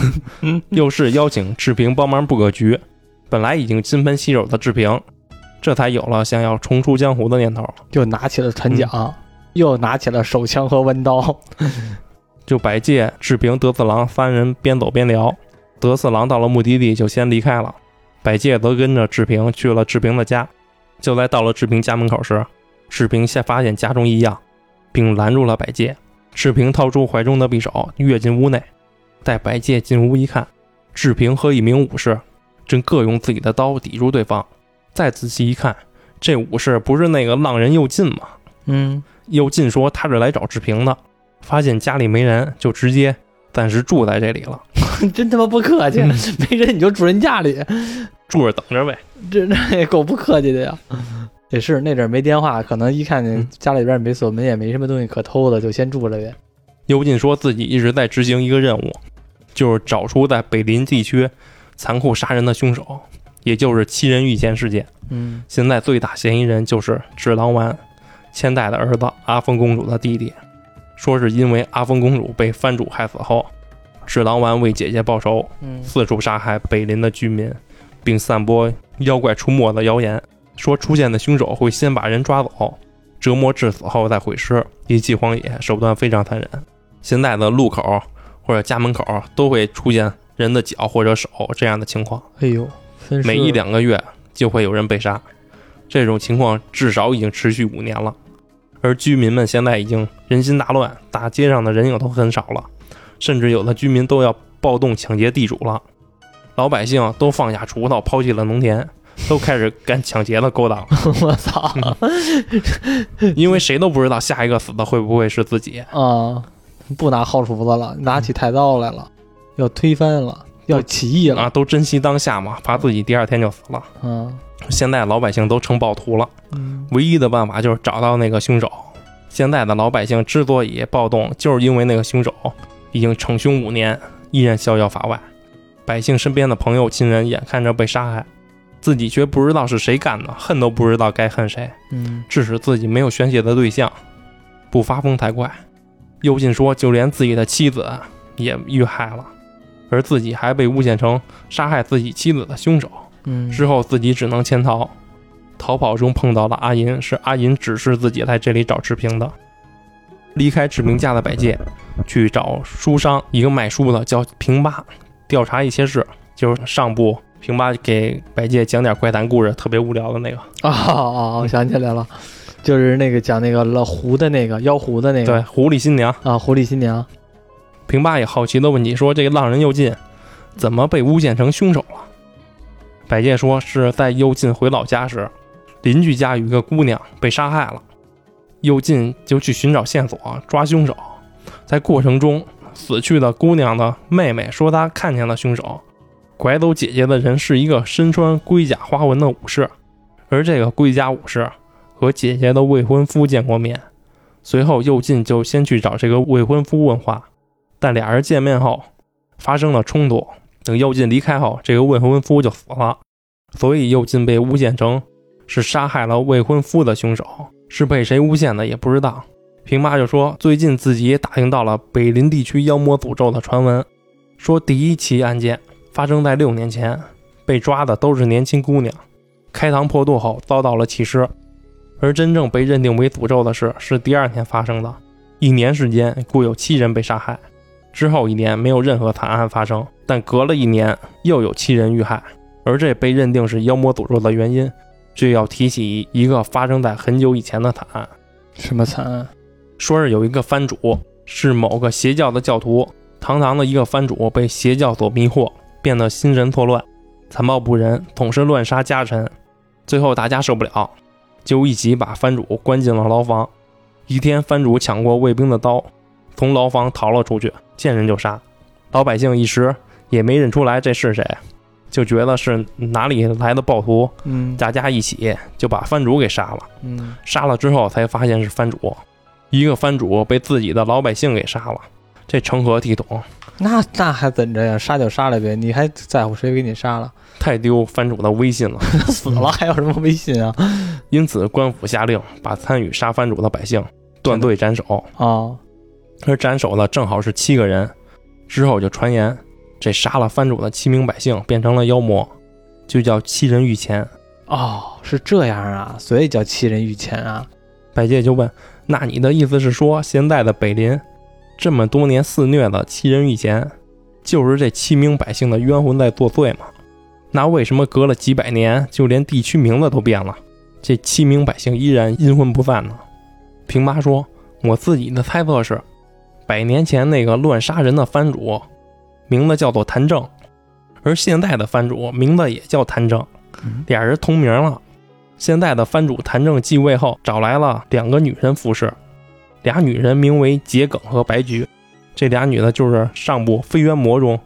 [laughs] 又是邀请志平帮忙布个局。本来已经金盆洗手的志平，这才有了想要重出江湖的念头。就拿起了船桨，又拿起了手枪和弯刀。[laughs] 就百介、志平、德次郎三人边走边聊。德次郎到了目的地就先离开了，百介则跟着志平去了志平的家。就在到了志平家门口时，志平先发现家中异样，并拦住了百介。志平掏出怀中的匕首，跃进屋内。待百介进屋一看，志平和一名武士正各用自己的刀抵住对方。再仔细一看，这武士不是那个浪人右近吗？嗯，右近说他是来找志平的，发现家里没人，就直接暂时住在这里了，[laughs] 真他妈不客气，没人你就住人家里，住着等着呗。这这也够不客气的呀。也是那阵儿没电话，可能一看见嗯家里边也没锁门，也没什么东西可偷的，就先住着呗。尤进说自己一直在执行一个任务，就是找出在北林地区残酷杀人的凶手，也就是七人遇见事件。嗯现在最大嫌疑人就是智狼丸千代的儿子阿峰公主的弟弟，说是因为阿峰公主被藩主害死后，智囊丸为姐姐报仇，嗯。四处杀害北林的居民，并散播妖怪出没的谣言，说出现的凶手会先把人抓走，折磨致死后再毁尸，一气荒野，手段非常残忍。现在的路口或者家门口都会出现人的脚或者手这样的情况，哎呦，每一两个月就会有人被杀，这种情况至少已经持续五年了。而居民们现在已经人心大乱，大街上的人影都很少了，甚至有的居民都要暴动抢劫地主了。老百姓都放下锄头，抛弃了农田，都开始干抢劫的勾当，[laughs] 我操因为谁都不知道下一个死的会不会是自己。啊！不拿号锄子了，拿起菜刀来了，要推翻了，要起义了啊，了。都珍惜当下嘛，怕自己第二天就死了。嗯现在老百姓都成暴徒了，嗯唯一的办法就是找到那个凶手。现在的老百姓之所以暴动，就是因为那个凶手已经逞凶五年，依然逍遥法外。百姓身边的朋友、亲人眼看着被杀害，自己却不知道是谁干的，恨都不知道该恨谁，嗯致使自己没有宣泄的对象，不发疯才怪。右近说，就连自己的妻子也遇害了，而自己还被诬陷成杀害自己妻子的凶手。嗯，之后自己只能潜逃，逃跑中碰到了阿银，是阿银指示自己来这里找志平的。离开志平家的百介，去找书商，一个卖书的叫平八，调查一些事。就是上部平八给百介讲点怪谈故事，特别无聊的那个。啊啊！我想起来了，就是那个讲那个老狐的那个妖狐的那个对，狐狸新娘。啊，狐狸新娘。平八也好奇的问你说：“这个浪人又进怎么被诬陷成凶手了？”百介说是在右近回老家时，邻居家有一个姑娘被杀害了，右近就去寻找线索抓凶手。在过程中，死去的姑娘的妹妹说她看见了凶手，拐走姐姐的人是一个身穿龟甲花纹的武士，而这个龟甲武士和姐姐的未婚夫见过面。随后，右近就先去找这个未婚夫问话。但俩人见面后发生了冲突。等右近离开后，这个未婚夫就死了，所以右近被诬陷成是杀害了未婚夫的凶手，是被谁诬陷的也不知道。平妈就说，最近自己也打听到了北林地区妖魔诅咒的传闻，说第一起案件发生在六年前，被抓的都是年轻姑娘，开膛破肚后遭到了弃尸，而真正被认定为诅咒的事是第二天发生的，一年时间故有七人被杀害。之后一年没有任何惨案发生，但隔了一年又有七人遇害，而这被认定是妖魔诅咒的原因，就要提起一个发生在很久以前的惨案。什么惨案？说是有一个藩主是某个邪教的教徒，堂堂的一个藩主被邪教所迷惑，变得心神错乱，残暴不仁，总是乱杀家臣。最后大家受不了，就一起把藩主关进了牢房。一天，藩主抢过卫兵的刀，从牢房逃了出去，见人就杀。老百姓一时也没认出来这是谁，就觉得是哪里来的暴徒，嗯大家一起就把藩主给杀了。嗯杀了之后才发现是藩主，一个藩主被自己的老百姓给杀了，这成何体统？那那还怎着呀？杀就杀了呗，你还在乎谁给你杀了？太丢藩主的威信了。[laughs] 死了还有什么威信啊？[laughs] 因此，官府下令把参与杀藩主的百姓断罪斩首，哦，而斩首的正好是七个人。之后就传言，这杀了藩主的七名百姓变成了妖魔，就叫七人御前。哦，是这样啊，所以叫七人御前啊。百介就问：“那你的意思是说，现在的北林这么多年肆虐的七人御前，就是这七名百姓的冤魂在作祟吗？那为什么隔了几百年，就连地区名字都变了，这七名百姓依然阴魂不散呢？平八说：“我自己的猜测是，百年前那个乱杀人的藩主，名字叫做谭正，而现在的藩主名字也叫谭正，俩人同名了。现在的藩主谭正继位后，找来了两个女人服侍，俩女人名为桔梗和白菊，这俩女的就是上部《飞渊魔》中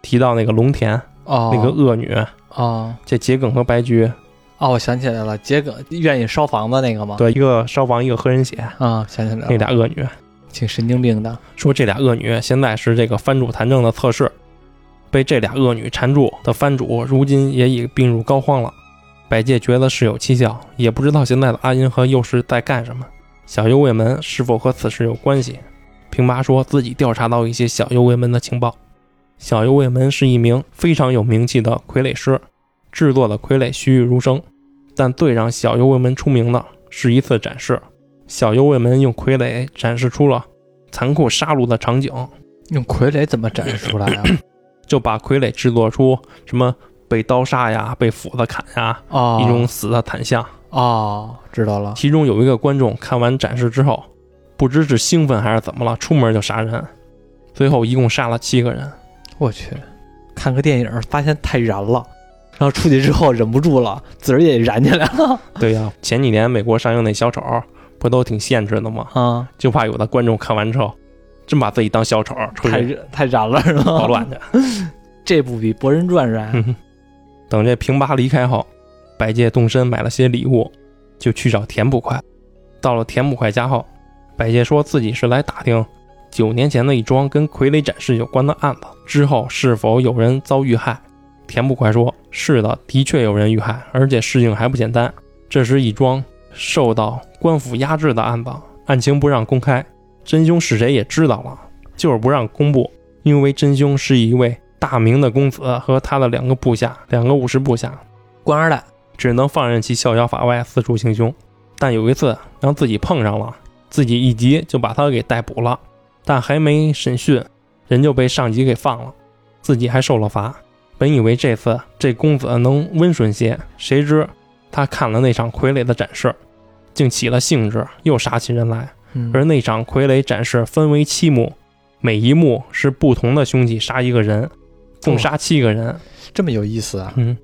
提到那个龙田、哦，那个恶女，哦。这桔梗和白菊，哦，我想起来了，桔梗愿意烧房子那个吗？对，一个烧房，一个喝人血，啊，想起来那，俩恶女。挺神经病的。说这俩恶女现在是这个藩主谭正的侧室，被这俩恶女缠住的藩主，如今也已病入膏肓了。百介觉得事有蹊跷，也不知道现在的阿银和右氏在干什么。小右卫门是否和此事有关系？平八说自己调查到一些小右卫门的情报。小右卫门是一名非常有名气的傀儡师，制作的傀儡栩栩如生。但最让小右卫门出名的是一次展示，小右卫门用傀儡展示出了残酷杀戮的场景，用傀儡怎么展示出来啊？[coughs] 就把傀儡制作出什么被刀杀呀、被斧子砍呀哦，一种死的惨象。哦，知道了。其中有一个观众看完展示之后，不知是兴奋还是怎么了，出门就杀人，最后一共杀了七个人。我去，看个电影发现太燃了，然后出去之后忍不住了，自个儿也燃起来了。对呀、前几年美国上映那小丑不都挺限制的吗？啊，就怕有的观众看完之后，真把自己当小丑出去太热太燃了是吗？捣乱去。[laughs] 这部比《博人传》燃。等这平八离开后，百介动身买了些礼物，就去找田捕快。到了田捕快家后，百介说自己是来打听九年前的一桩跟傀儡展示有关的案子，之后是否有人遭遇害。田捕快说：“是的，的确有人遇害，而且事情还不简单。这是一桩受到官府压制的案子，案情不让公开，真凶是谁也知道了，就是不让公布，因为真凶是一位大明的公子和他的两个部下，两个武士部下，官二代，只能放任其逍遥法外，四处行凶。但有一次让自己碰上了，自己一急就把他给逮捕了，但还没审讯，人就被上级给放了，自己还受了罚。本以为这次这公子能温顺些，谁知他看了那场傀儡的展示，竟起了兴致，又杀起人来。嗯而那场傀儡展示分为七幕，每一幕是不同的凶器杀一个人，共杀七个人。这么有意思啊！嗯，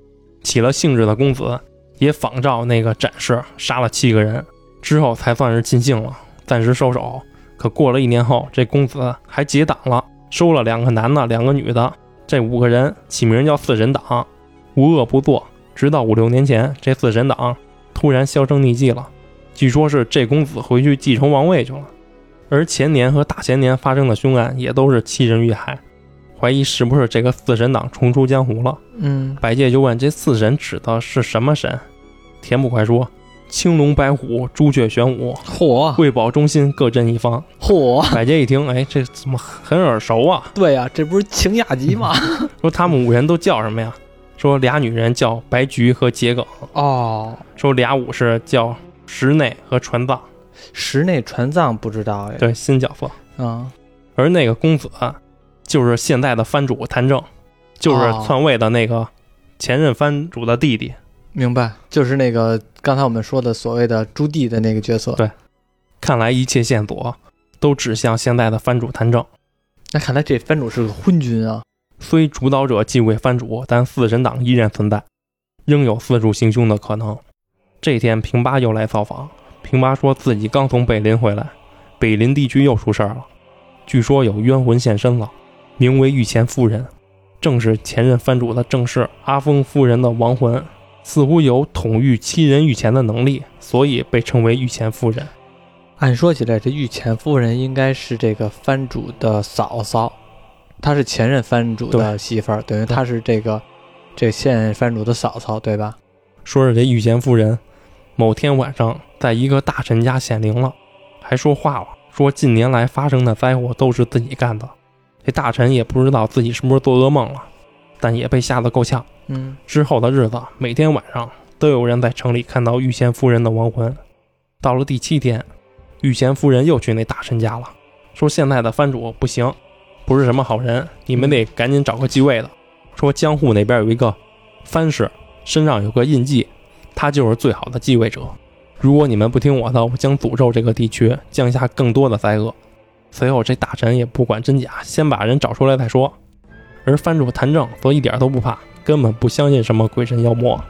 起了兴致的公子也仿照那个展示杀了七个人，之后才算是尽兴了，暂时收手。可过了一年后，这公子还结党了，收了两个男的，两个女的，这五个人起名叫四人党，无恶不作。直到五六年前，这四神党突然销声匿迹了，据说是这公子回去继承王位去了。而前年和大前年发生的凶案也都是七人遇害，怀疑是不是这个四神党重出江湖了。嗯，百介就问这四神指的是什么神？田捕快说：青龙、白虎、朱雀、玄武，嚯贵宝中心各镇一方。嚯，[laughs] 百介一听，哎，这怎么很耳熟啊？对呀、这不是晴雅集吗？[laughs] 说他们五人都叫什么呀？说俩女人叫白菊和桔梗，哦，说俩武士叫石内和船藏，石内船藏不知道哎。对，新角色。啊，而那个公子就是现在的藩主谭正，就是哦篡位的那个前任藩主的弟弟。明白，就是那个刚才我们说的所谓的朱棣的那个角色。对看来一切线索都指向现在的藩主谭正。那看来这藩主是个昏君啊。虽主导者继位藩主，但四神党依然存在，仍有四处行凶的可能。这天，平八又来造访。平八说自己刚从北林回来，北林地区又出事儿了，据说有冤魂现身了，名为御前夫人，正是前任藩主的正室阿峰夫人的亡魂，似乎有统御七人御前的能力，所以被称为御前夫人。按说起来，这御前夫人应该是这个藩主的嫂嫂，她是前任藩主的媳妇儿，等于她是这个这现任藩主的嫂嫂，对吧？说是这御前夫人某天晚上在一个大臣家显灵了，还说话了，说近年来发生的灾祸都是自己干的。这大臣也不知道自己是不是做噩梦了，但也被吓得够呛。嗯，之后的日子，每天晚上都有人在城里看到御前夫人的亡魂。到了第七天，御前夫人又去那大臣家了，说现在的藩主不行，不是什么好人，你们得赶紧找个继位的。说江户那边有一个藩士身上有个印记，他就是最好的继位者。如果你们不听我的，我将诅咒这个地区，降下更多的灾厄。随后，这大臣也不管真假，先把人找出来再说。而藩主谭政则一点都不怕，根本不相信什么鬼神妖魔。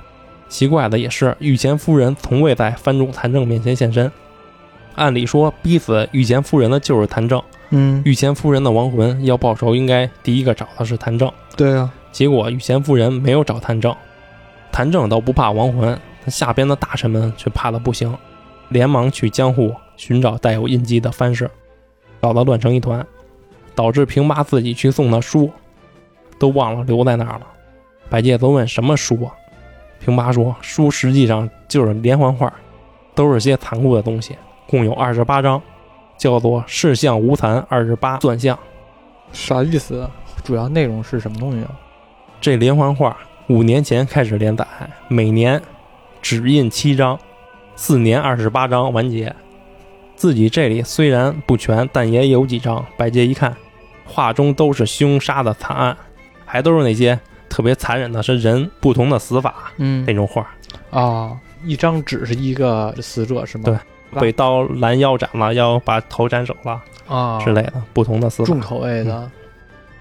奇怪的也是，御前夫人从未在藩主谭政面前现身。按理说，逼死御前夫人的就是谭政，嗯，御前夫人的亡魂要报仇，应该第一个找的是谭政。对啊，结果御前夫人没有找谭政，谭政倒不怕亡魂，他下边的大臣们却怕的不行，连忙去江户寻找带有印记的番士，搞得乱成一团，导致平八自己去送的书都忘了留在那儿了。百介则问什么书啊？平八说书实际上就是连环画，都是些残酷的东西，共有二十八张，叫做“世相无残二十八钻相”。啥意思？主要内容是什么东西啊？这连环画五年前开始连载，每年只印七张，四年二十八张完结。自己这里虽然不全，但也有几张。百介一看，画中都是凶杀的惨案，还都是那些特别残忍的，是人不同的死法嗯那种画，啊，一张纸是一个死者是吗？对被刀拦腰斩了，要把头斩首了啊之类的，不同的死法重。口味的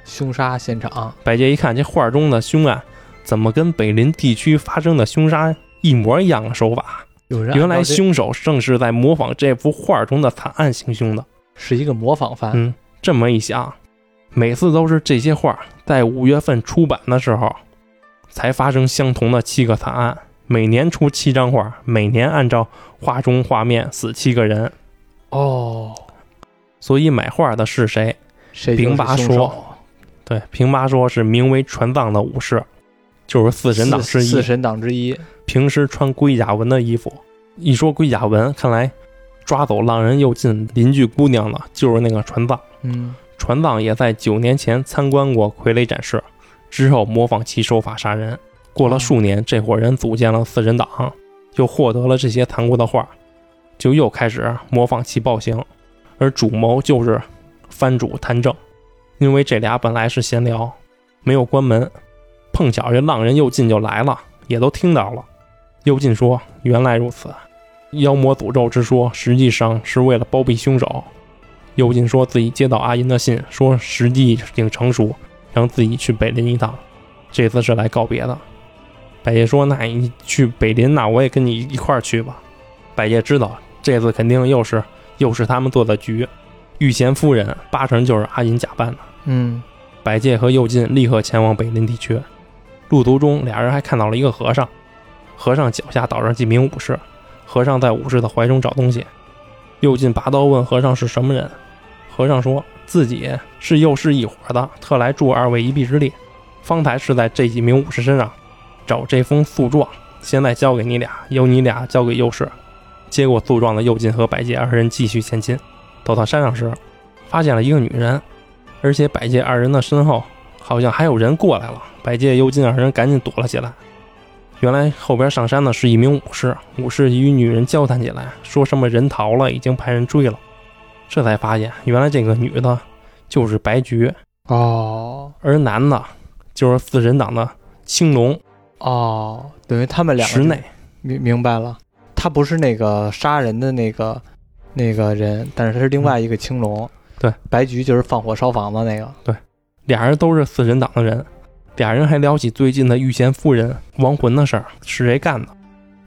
凶杀现场。百介一看，这画中的凶案怎么跟北林地区发生的凶杀一模一样的手法？有人原来凶手正是在模仿这幅画中的惨案行凶的。是一个模仿犯。嗯，这么一想，每次都是这些画在五月份出版的时候才发生相同的七个惨案，每年出七张画，每年按照画中画面死七个人。哦，所以买画的是谁？谁是平八说对，平八说是名为传藏的武士，就是四神党之一，四四神党之一。平时穿龟甲纹的衣服。一说龟甲纹，看来抓走浪人又进邻居姑娘的就是那个传藏。嗯，船藏也在九年前参观过傀儡展示，之后模仿其手法杀人。过了数年，这伙人组建了四人党，又获得了这些残酷的画，就又开始模仿其暴行。而主谋就是藩主谭政，因为这俩本来是闲聊，没有关门，碰巧这浪人右近就来了，也都听到了。右近说：“原来如此，妖魔诅咒之说，实际上是为了包庇凶手。”右近说自己接到阿银的信，说时机已经成熟，让自己去北林一趟。这次是来告别的。百叶说：“那你去北林，那我也跟你一块儿去吧。”百叶知道这次肯定又是又是他们做的局，御前夫人八成就是阿银假扮的。嗯，百介和右近立刻前往北林地区。路途中，俩人还看到了一个和尚，和尚脚下倒着几名武士，和尚在武士的怀中找东西。右近拔刀问和尚是什么人，和尚说自己是右氏一伙的，特来助二位一臂之力。方才是在这几名武士身上找这封诉状，现在交给你俩，由你俩交给右氏。接过诉状的右近和百介二人继续前进，走到山上时，发现了一个女人，而且百介二人的身后好像还有人过来了。百介、右近二人赶紧躲了起来。原来后边上山的是一名武士，武士与女人交谈起来，说什么人逃了，已经派人追了。这才发现，原来这个女的就是白菊，哦而男的就是四人党的青龙 [laughs] 哦，等于他们两个石内。明明白了，他不是那个杀人的那个那个人，但是他是另外一个青龙。对，白菊就是放火烧房子那个。对俩人都是四神党的人，俩人还聊起最近的御前夫人亡魂的事儿，是谁干的？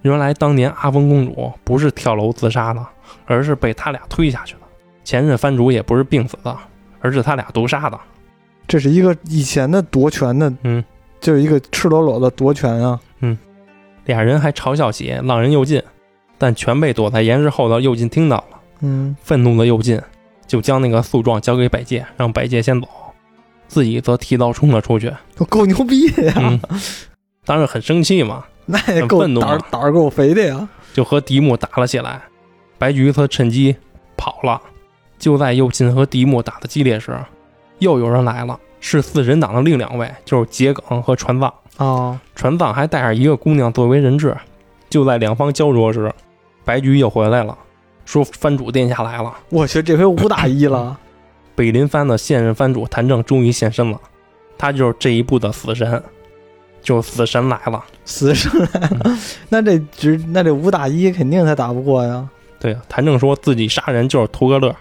原来当年阿峰公主不是跳楼自杀的，而是被他俩推下去的。前任藩主也不是病死的，而是他俩毒杀的。这是一个以前的夺权的，嗯，就是一个赤裸裸的夺权啊。嗯俩人还嘲笑起浪人右近，但全被躲在岩石后的右近听到了。嗯，愤怒的右近就将那个诉状交给百介，让百介先走，自己则提刀冲了出去。够牛逼的呀，嗯，当然很生气嘛，那也够愤怒胆胆儿够肥的呀。就和迪木打了起来。白菊则趁机跑了。就在右近和迪木打的激烈时，又有人来了，是四神党的另两位，就是桔梗和传藏。哦，传藏还带着一个姑娘作为人质。就在两方焦灼时，白菊又回来了，说藩主殿下来了。我去，这回五打一了。[coughs] 北林藩的现任藩主谭政终于现身了，他就是这一部的死神，就死神来了。死神 [laughs] 来了，那这只那这五打一肯定他打不过呀。对啊，谭正说自己杀人就是图个乐。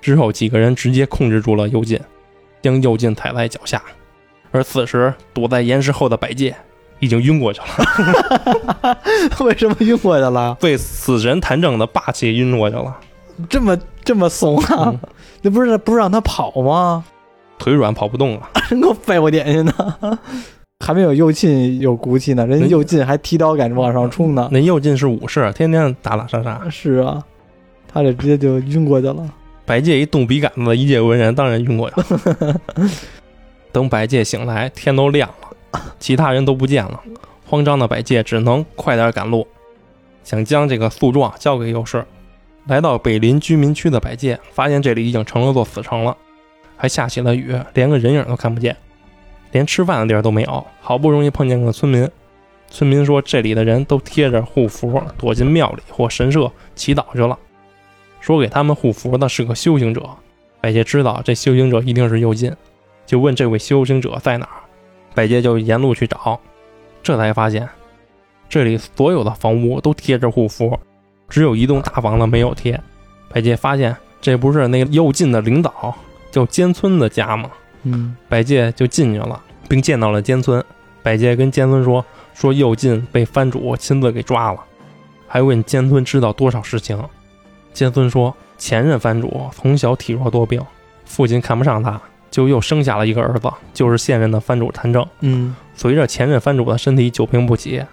之后几个人直接控制住了右进，将右近踩在脚下。而此时躲在岩石后的百介已经晕过去了。[laughs] 为什么晕过去了？[laughs] 被死神谭正的霸气晕过去了。这么这么怂啊？嗯 [laughs] 那不是不是让他跑吗？腿软跑不动了。真给我废我点心呢！还没有右进有骨气呢，人家右进还提刀敢往上冲呢。那右进是武士，天天打打杀杀。是啊，他这直接就晕过去了。百介一动笔杆子，一介文人当然晕过去了。[laughs] 等百介醒来，天都亮了，其他人都不见了。慌张的百介只能快点赶路，想将这个诉状交给右士。来到北林居民区的百介，发现这里已经成了座死城了，还下起了雨，连个人影都看不见，连吃饭的地儿都没有。好不容易碰见个村民，村民说这里的人都贴着护符，躲进庙里或神社祈祷去了。说给他们护符的是个修行者，百介知道这修行者一定是右进，就问这位修行者在哪儿。百介就沿路去找，这才发现这里所有的房屋都贴着护符，只有一栋大房子没有贴。百介发现这不是那右进的领导叫尖村的家吗？嗯，百介就进去了，并见到了尖村。百介跟尖村说：“说右进被藩主亲自给抓了。”还问尖村知道多少事情。尖孙说：“前任藩主从小体弱多病，父亲看不上他，就又生下了一个儿子，就是现任的藩主谭政。嗯，随着前任藩主的身体久病不起，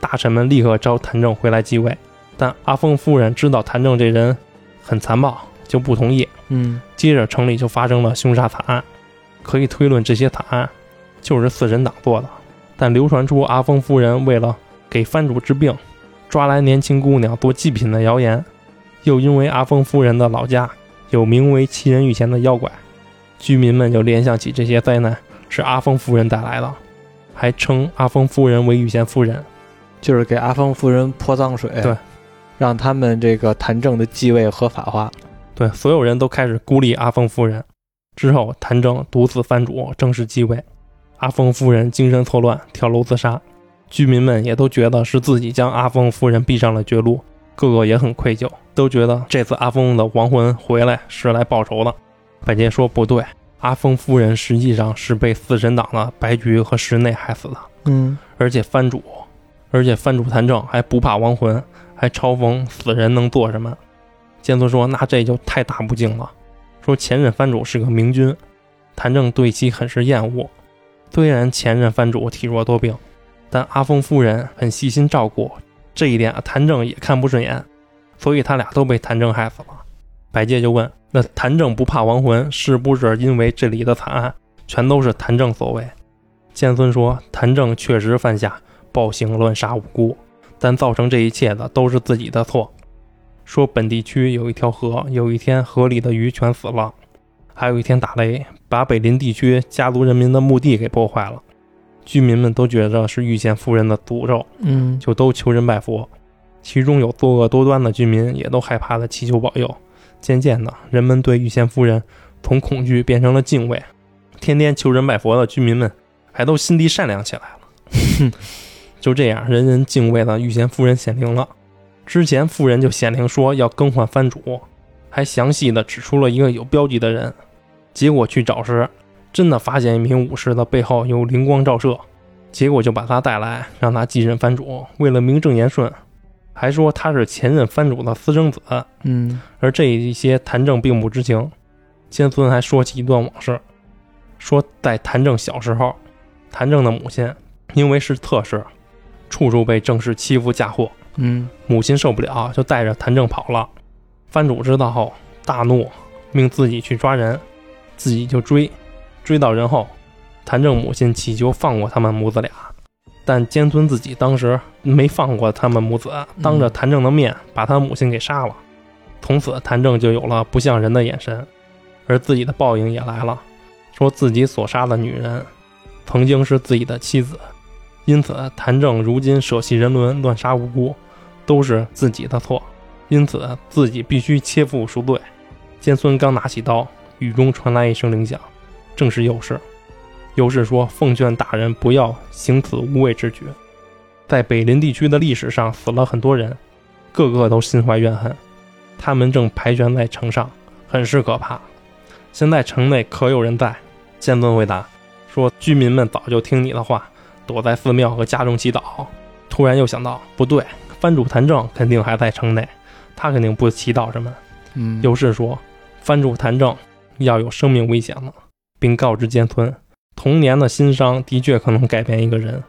大臣们立刻召谭政回来继位。但阿峰夫人知道谭政这人很残暴，就不同意。嗯，接着城里就发生了凶杀惨案，可以推论这些惨案就是四人党做的。但流传出阿峰夫人为了给藩主治病，抓来年轻姑娘做祭品的谣言，又因为阿峰夫人的老家有名为七人御前的妖怪，居民们就联想起这些灾难是阿峰夫人带来的，还称阿峰夫人为御前夫人。就是给阿峰夫人泼脏水，对，让他们这个谭政的继位合法化。对，所有人都开始孤立阿峰夫人。之后，谭政毒死藩主，正式继位。阿峰夫人精神错乱，跳楼自杀。居民们也都觉得是自己将阿峰夫人逼上了绝路，个个也很愧疚，都觉得这次阿峰的亡魂回来是来报仇的。百杰说不对，阿峰夫人实际上是被四神党的白菊和石内害死的，嗯，而且藩主，而且藩主谭政还不怕亡魂，还嘲讽死人能做什么。剑尊说：“那这就太大不敬了。说前任藩主是个明君，谭政对其很是厌恶。虽然前任藩主体弱多病，但阿峰夫人很细心照顾，这一点谭政也看不顺眼，所以他俩都被谭正害死了。”百介就问：“那谭正不怕亡魂，是不是因为这里的惨案全都是谭正所为？”剑尊说：“谭正确实犯下暴行乱杀无辜，但造成这一切的都是自己的错。说本地区有一条河，有一天河里的鱼全死了，还有一天打雷，把北林地区家族人民的墓地给破坏了。居民们都觉得是御前夫人的诅咒，嗯，就都求神拜佛。其中有作恶多端的居民，也都害怕的祈求保佑。渐渐的，人们对御前夫人从恐惧变成了敬畏。天天求神拜佛的居民们，还都心地善良起来了。[laughs] 就这样，人人敬畏的御前夫人显灵了。之前夫人就显灵说要更换藩主，还详细的指出了一个有标记的人。结果去找时，真的发现一名武士的背后有灵光照射，结果就把他带来，让他继任藩主。为了名正言顺，还说他是前任藩主的私生子。嗯，而这一些谭正并不知情。监孙还说起一段往事，说在谭正小时候，谭正的母亲因为是特氏，处处被郑氏欺负嫁祸，嗯，母亲受不了，就带着谭正跑了。藩主知道后大怒，命自己去抓人，自己就追，追到人后，谭正母亲祈求放过他们母子俩，但监孙自己当时没放过他们母子，当着谭正的面把他母亲给杀了。从此，谭正就有了不像人的眼神，而自己的报应也来了，说自己所杀的女人曾经是自己的妻子，因此谭正如今舍弃人伦，乱杀无辜，都是自己的错，因此自己必须切腹赎罪。尖孙刚拿起刀，雨中传来一声铃响，正是右士。又是说奉劝大人不要行此无谓之举。在北林地区的历史上死了很多人，个个都心怀怨恨，他们正盘旋在城上，很是可怕。现在城内可有人在？剑尊回答说：“居民们早就听你的话，躲在寺庙和家中祈祷。”突然又想到，不对，藩主谭政肯定还在城内，他肯定不祈祷什么。嗯，又是说，藩主谭政要有生命危险了，并告知剑村，童年的心伤的确可能改变一个人，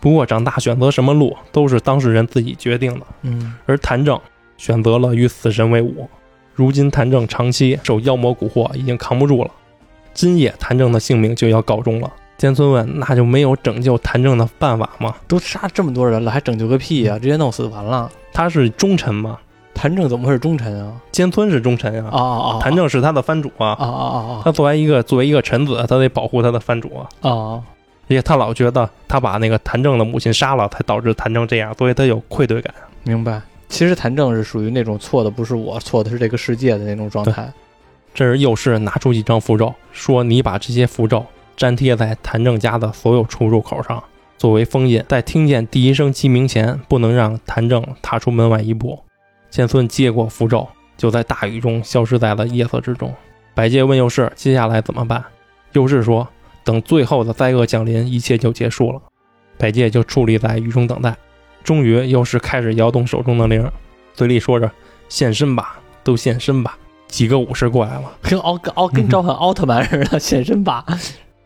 不过长大选择什么路都是当事人自己决定的。嗯而谭正选择了与死神为伍。如今谭正长期受妖魔蛊惑，已经扛不住了。今夜谭正的性命就要告终了。剑村问：“那就没有拯救谭正的办法吗？都杀这么多人了，还拯救个屁呀、直接弄死完了。他是忠臣吗？谭政怎么会是忠臣啊？监村是忠臣啊、啊啊啊！谭政是他的藩主啊。啊啊啊他作为一个作为一个臣子，他得保护他的藩主啊。啊啊！而且他老觉得他把那个谭政的母亲杀了，才导致谭政这样，所以他有愧对感。明白。其实谭政是属于那种错的不是我，错的是这个世界的那种状态。这时右氏拿出一张符咒，说：“你把这些符咒粘贴在谭政家的所有出入口上，作为封印。在听见第一声鸡鸣前，不能让谭政踏出门外一步。”剑孙接过符咒，就在大雨中消失在了夜色之中。百介问佑士：“接下来怎么办？”佑士说：“等最后的灾厄降临，一切就结束了。”百介就矗立在雨中等待。终于，右氏开始摇动手中的铃，嘴里说着：“现身吧，都现身吧。”几个武士过来了。跟奥奥跟召唤奥特曼似的，现身吧。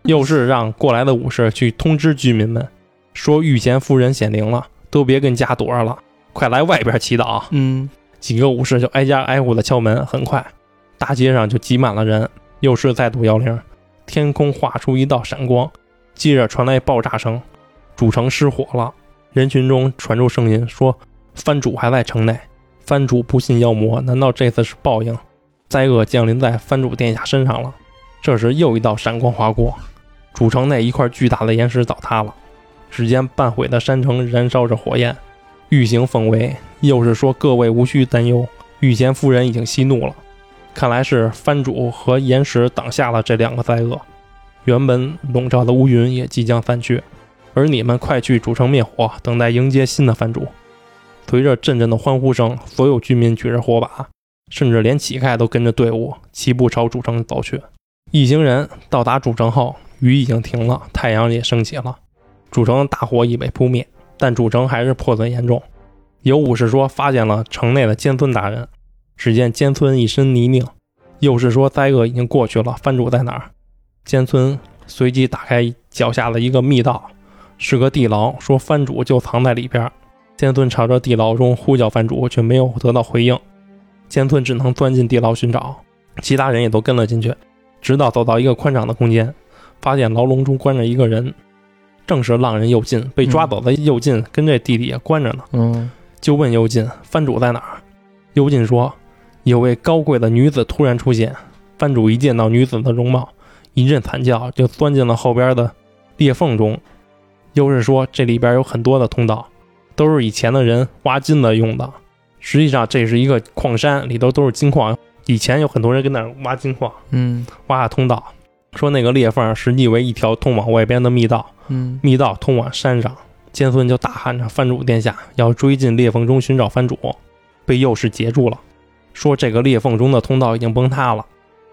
又是让过来的武士去通知居民们，说御前夫人显灵了，都别跟家躲着了，快来外边祈祷。嗯几个武士就挨家挨户的敲门，很快，大街上就挤满了人。又是再度摇铃，天空划出一道闪光，接着传来爆炸声，主城失火了。人群中传出声音说：“藩主还在城内，藩主不信妖魔，难道这次是报应？灾厄降临在藩主殿下身上了。”这时又一道闪光划过，主城内一块巨大的岩石倒塌了，只见半毁的山城燃烧着火焰，欲行奉为。又是说各位无需担忧，御前夫人已经息怒了，看来是藩主和岩石挡下了这两个灾厄，原本笼罩的乌云也即将散去，而你们快去主城灭火，等待迎接新的藩主。随着阵阵的欢呼声，所有居民举着火把，甚至连乞丐都跟着队伍齐步朝主城走去。一行人到达主城后，雨已经停了，太阳也升起了，主城的大火已被扑灭，但主城还是破损严重。有武士说发现了城内的监村大人，只见监村一身泥泞。又是说灾厄已经过去了，藩主在哪儿？监村随即打开脚下的一个密道，是个地牢，说藩主就藏在里边。监村朝着地牢中呼叫藩主，却没有得到回应。监村只能钻进地牢寻找，其他人也都跟了进去。直到走到一个宽敞的空间，发现牢笼中关着一个人，正是浪人右近。被抓走的右近跟这地里也关着呢，嗯就问右近藩主在哪儿。右近说，有位高贵的女子突然出现，藩主一见到女子的容貌，一阵惨叫，就钻进了后边的裂缝中。又是说，这里边有很多的通道，都是以前的人挖金子用的。实际上，这是一个矿山，里头都是金矿。以前有很多人跟那儿挖金矿。嗯挖下通道，说那个裂缝实际为一条通往外边的密道，密道通往山上。监孙就大喊着：“藩主殿下，要追进裂缝中寻找藩主。”被右氏截住了，说这个裂缝中的通道已经崩塌了，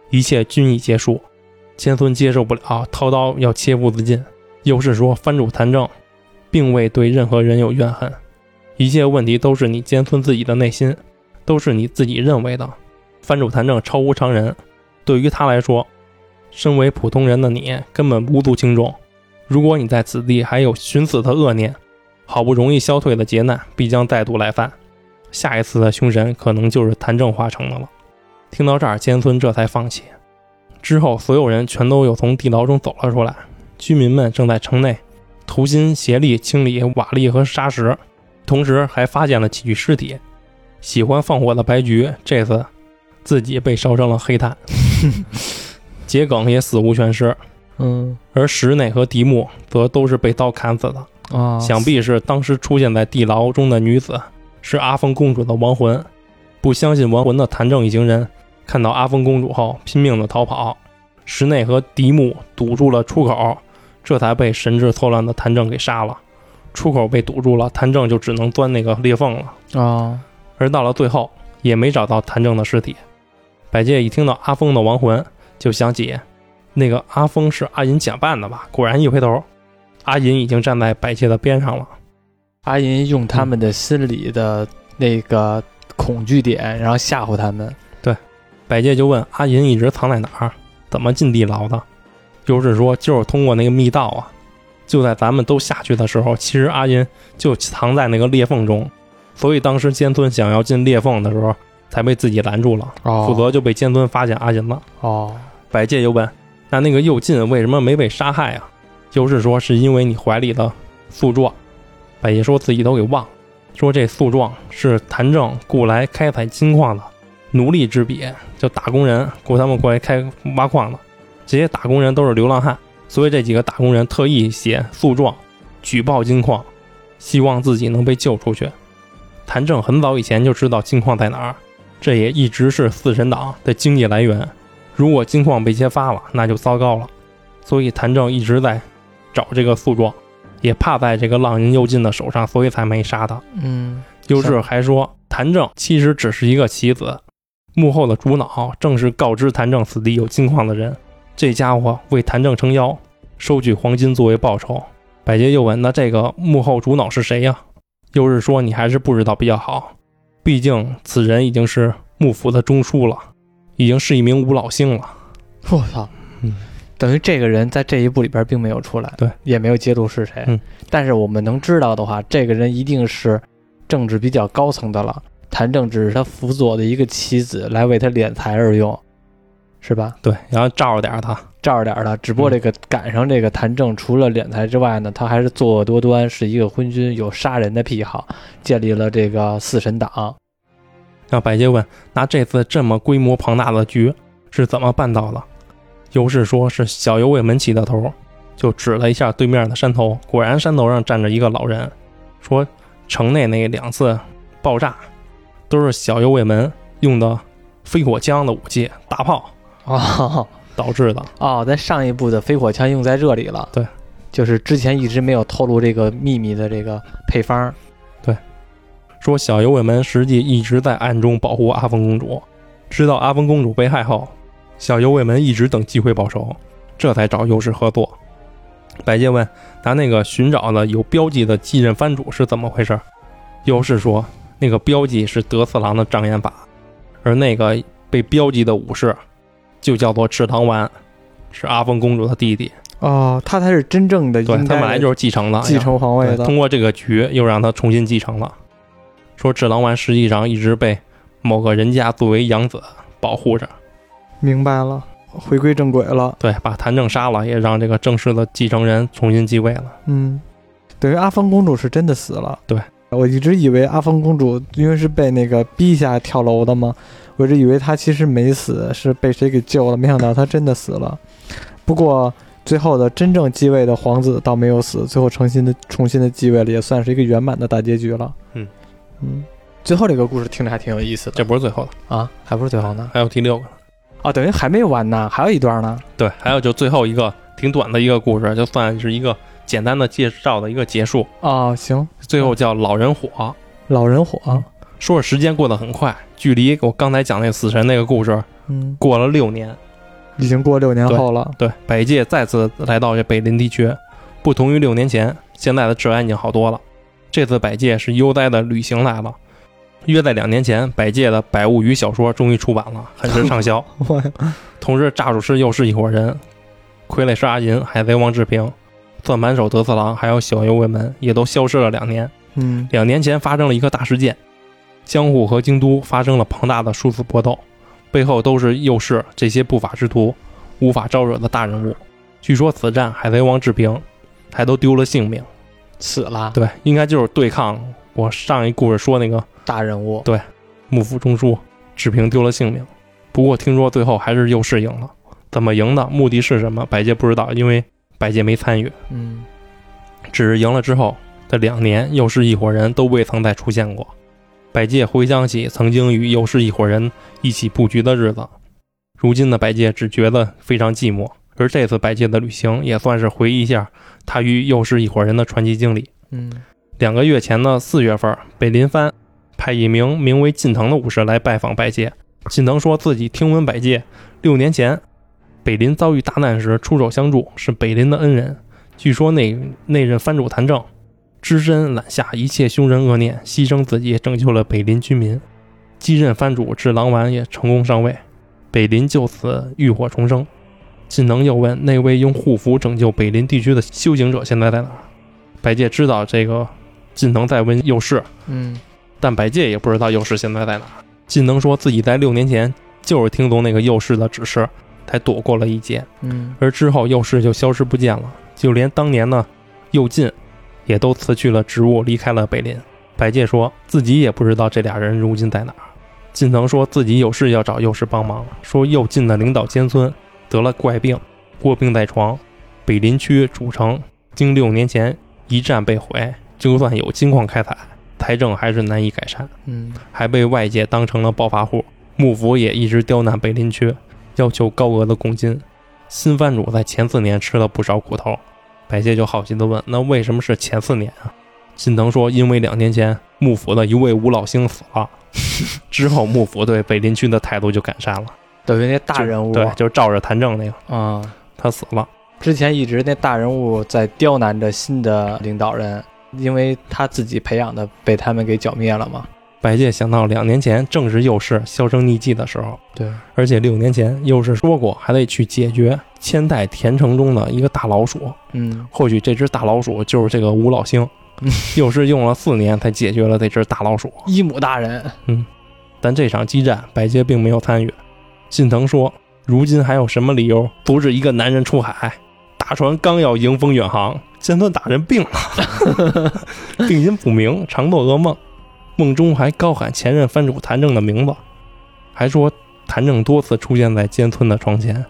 一切均已结束。监孙接受不了，掏刀要切腹自尽。右氏说：“藩主谭政，并未对任何人有怨恨，一切问题都是你监孙自己的内心，都是你自己认为的。藩主谭政超乎常人，对于他来说，身为普通人的你根本无足轻重。如果你在此地还有寻死的恶念，好不容易消退的劫难必将再度来犯，下一次的凶神可能就是谭正化成的了。听到这儿，监孙这才放弃。之后，所有人全都又从地牢中走了出来，居民们正在城内同心协力清理瓦砾和沙石，同时还发现了几具尸体。喜欢放火的白菊这次自己被烧成了黑炭，[laughs] 桔梗也死无全尸。嗯而石内和迪木则都是被刀砍死的，啊，想必是当时出现在地牢中的女子是阿峰公主的亡魂。不相信亡魂的谭正一行人看到阿峰公主后，拼命的逃跑。石内和迪木堵住了出口，这才被神志错乱的谭正给杀了。出口被堵住了，谭正就只能钻那个裂缝了。哦，而到了最后，也没找到谭正的尸体。百介一听到阿峰的亡魂，就想起那个阿峰是阿银假扮的吧？果然一回头，阿银已经站在百介的边上了。阿银用他们的心理的那个恐惧点，然后吓唬他们。对百介就问阿银一直藏在哪儿，怎么进地牢的？就是说就是通过那个密道啊。就在咱们都下去的时候，其实阿银就藏在那个裂缝中，所以当时监村想要进裂缝的时候，才被自己拦住了，哦否则就被监村发现阿银了。哦，百介又问：“那那个右近为什么没被杀害啊？”就是说是因为你怀里的诉状。百介说自己都给忘了，说这诉状是谭正雇来开采金矿的奴隶之笔，就打工人雇他们过来开挖矿的。这些打工人都是流浪汉，所以这几个打工人特意写诉状举报金矿，希望自己能被救出去。谭正很早以前就知道金矿在哪儿，这也一直是四神党的经济来源。如果金矿被揭发了，那就糟糕了。所以谭正一直在找这个诉状，也怕在这个浪人右近的手上，所以才没杀他。嗯，优质还说，谭正其实只是一个棋子，幕后的主脑正是告知谭正此地有金矿的人。这家伙为谭正撑腰，收取黄金作为报酬。百杰又问：“那这个幕后主脑是谁呀？”优质说：“你还是不知道比较好，毕竟此人已经是幕府的中枢了，已经是一名五老星了。我操，嗯，等于这个人在这一部里边并没有出来，对，也没有揭露是谁。嗯，但是我们能知道的话，这个人一定是政治比较高层的了。谭正只是他辅佐的一个棋子，来为他敛财而用，是吧？对，然后罩着点儿他。罩着点儿的，只不过嗯这个赶上这个谭正，除了敛财之外呢，他还是作恶多端，是一个昏君，有杀人的癖好，建立了这个四神党。让白洁问：“那这次这么规模庞大的局是怎么办到的？”尤氏说是小右卫门起的头，就指了一下对面的山头，果然山头上站着一个老人，说城内那两次爆炸都是小右卫门用的飞火枪的武器大炮哦导致的。哦，在上一部的飞火枪用在这里了。对，就是之前一直没有透露这个秘密的这个配方。说小右卫门实际一直在暗中保护阿峰公主，知道阿峰公主被害后，小右卫门一直等机会报仇，这才找尤氏合作。百介问：“他那个寻找的有标记的继任藩主是怎么回事？”尤氏说：“那个标记是德次郎的障眼法，而那个被标记的武士就叫做赤堂丸，是阿峰公主的弟弟。哦，他才是真正的对他本来就是继承的，继承皇位的。通过这个局又让他重新继承了。说智狼丸实际上一直被某个人家作为养子保护着，明白了，回归正轨了。对，把谭正杀了，也让这个正式的继承人重新继位了。嗯，等于阿芳公主是真的死了。对，我一直以为阿芳公主因为是被那个逼下跳楼的嘛，我一直以为她其实没死，是被谁给救了，没想到她真的死了。不过最后的真正继位的皇子倒没有死，最后重新的重新的继位了，也算是一个圆满的大结局了。嗯嗯，最后这个故事听着还挺有意思的这不是最后的，啊，还不是最后呢？还有第六个。啊，等于还没完呢，还有一段呢。对，还有就最后一个挺短的一个故事，就算是一个简单的介绍的一个结束。哦，行，最后叫老人火，老人火，说是时间过得很快，距离我刚才讲那死神那个故事嗯，过了六年。已经过六年后了。对，百界再次来到这北林地区，不同于六年前，现在的治安已经好多了。这次百界是悠哉的旅行来了。约在两年前，百界的《百物语》小说终于出版了，很是畅销。[laughs] 同时，炸主师又是一伙人，傀儡师阿银、海贼王志平、算盘手德次郎，还有小右卫门也都消失了两年。嗯两年前发生了一个大事件，江户和京都发生了庞大的殊死搏斗，背后都是右氏这些不法之徒无法招惹的大人物。据说此战海贼王志平还都丢了性命。死了，对，应该就是对抗我上一故事说那个大人物。对幕府中枢，志平丢了性命。不过听说最后还是右氏赢了，怎么赢的，目的是什么，百介不知道，因为百介没参与。嗯，只是赢了之后的两年，又是一伙人都未曾再出现过。百介回想起曾经与又是一伙人一起布局的日子，如今的百介只觉得非常寂寞，而这次百介的旅行也算是回忆一下他与又是一伙人的传奇经历。嗯两个月前的四月份，北林藩派一名名为近藤的武士来拜访百介。近藤说自己听闻百介六年前北林遭遇大难时出手相助，是北林的恩人。据说那那任藩主谭政只身揽下一切凶人恶念，牺牲自己拯救了北林居民。继任藩主至郎丸也成功上位，北林就此浴火重生。近藤又问那位用护符拯救北林地区的修行者现在在哪儿？百介知道这个近藤在问右氏，嗯但百介也不知道右氏现在在哪儿。近藤说自己在六年前就是听从那个右氏的指示，才躲过了一劫，嗯而之后右氏就消失不见了，就连当年呢右近也都辞去了职务，离开了北林。百介说自己也不知道这俩人如今在哪儿。近藤说自己有事要找右氏帮忙，说右近的领导兼村得了怪病，卧病在床。北林区主城经六年前一战被毁，就算有金矿开采，财政还是难以改善。嗯还被外界当成了暴发户。幕府也一直刁难北林区，要求高额的贡金。新藩主在前四年吃了不少苦头。百介就好奇地问：“那为什么是前四年啊？”近藤说：“因为两年前幕府的一位五老星死了，之后幕府对北林区的态度就改善了。等于那大人物对，就是照着谭政那个，啊，他死了。之前一直那大人物在刁难着新的领导人，因为他自己培养的被他们给剿灭了嘛。白介想到两年前正是右氏销声匿迹的时候，对，而且六年前右氏说过还得去解决千代田城中的一个大老鼠。嗯或许这只大老鼠就是这个吴老星嗯，[laughs] 又是用了四年才解决了这只大老鼠。伊姆大人，嗯但这场激战，白介并没有参与。近藤说：“如今还有什么理由阻止一个男人出海？大船刚要迎风远航，尖村大人病了，[laughs] 病因不明，常做噩梦，梦中还高喊前任藩主谭正的名字，还说谭正多次出现在尖村的床前。”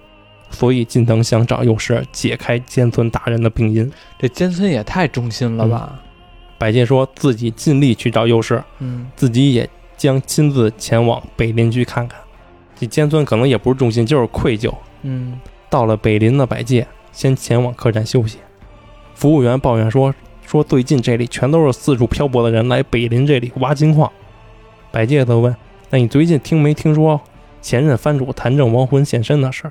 所以近藤想找幼师解开尖村大人的病因。这尖村也太忠心了吧？百介说自己尽力去找幼师，嗯自己也将亲自前往北林区看看。这尖村可能也不是重心，就是愧疚。嗯到了北林的百界，先前往客栈休息。服务员抱怨说：“说最近这里全都是四处漂泊的人来北林这里挖金矿。”百介则问：“那你最近听没听说前任藩主谭政亡魂现身的事？”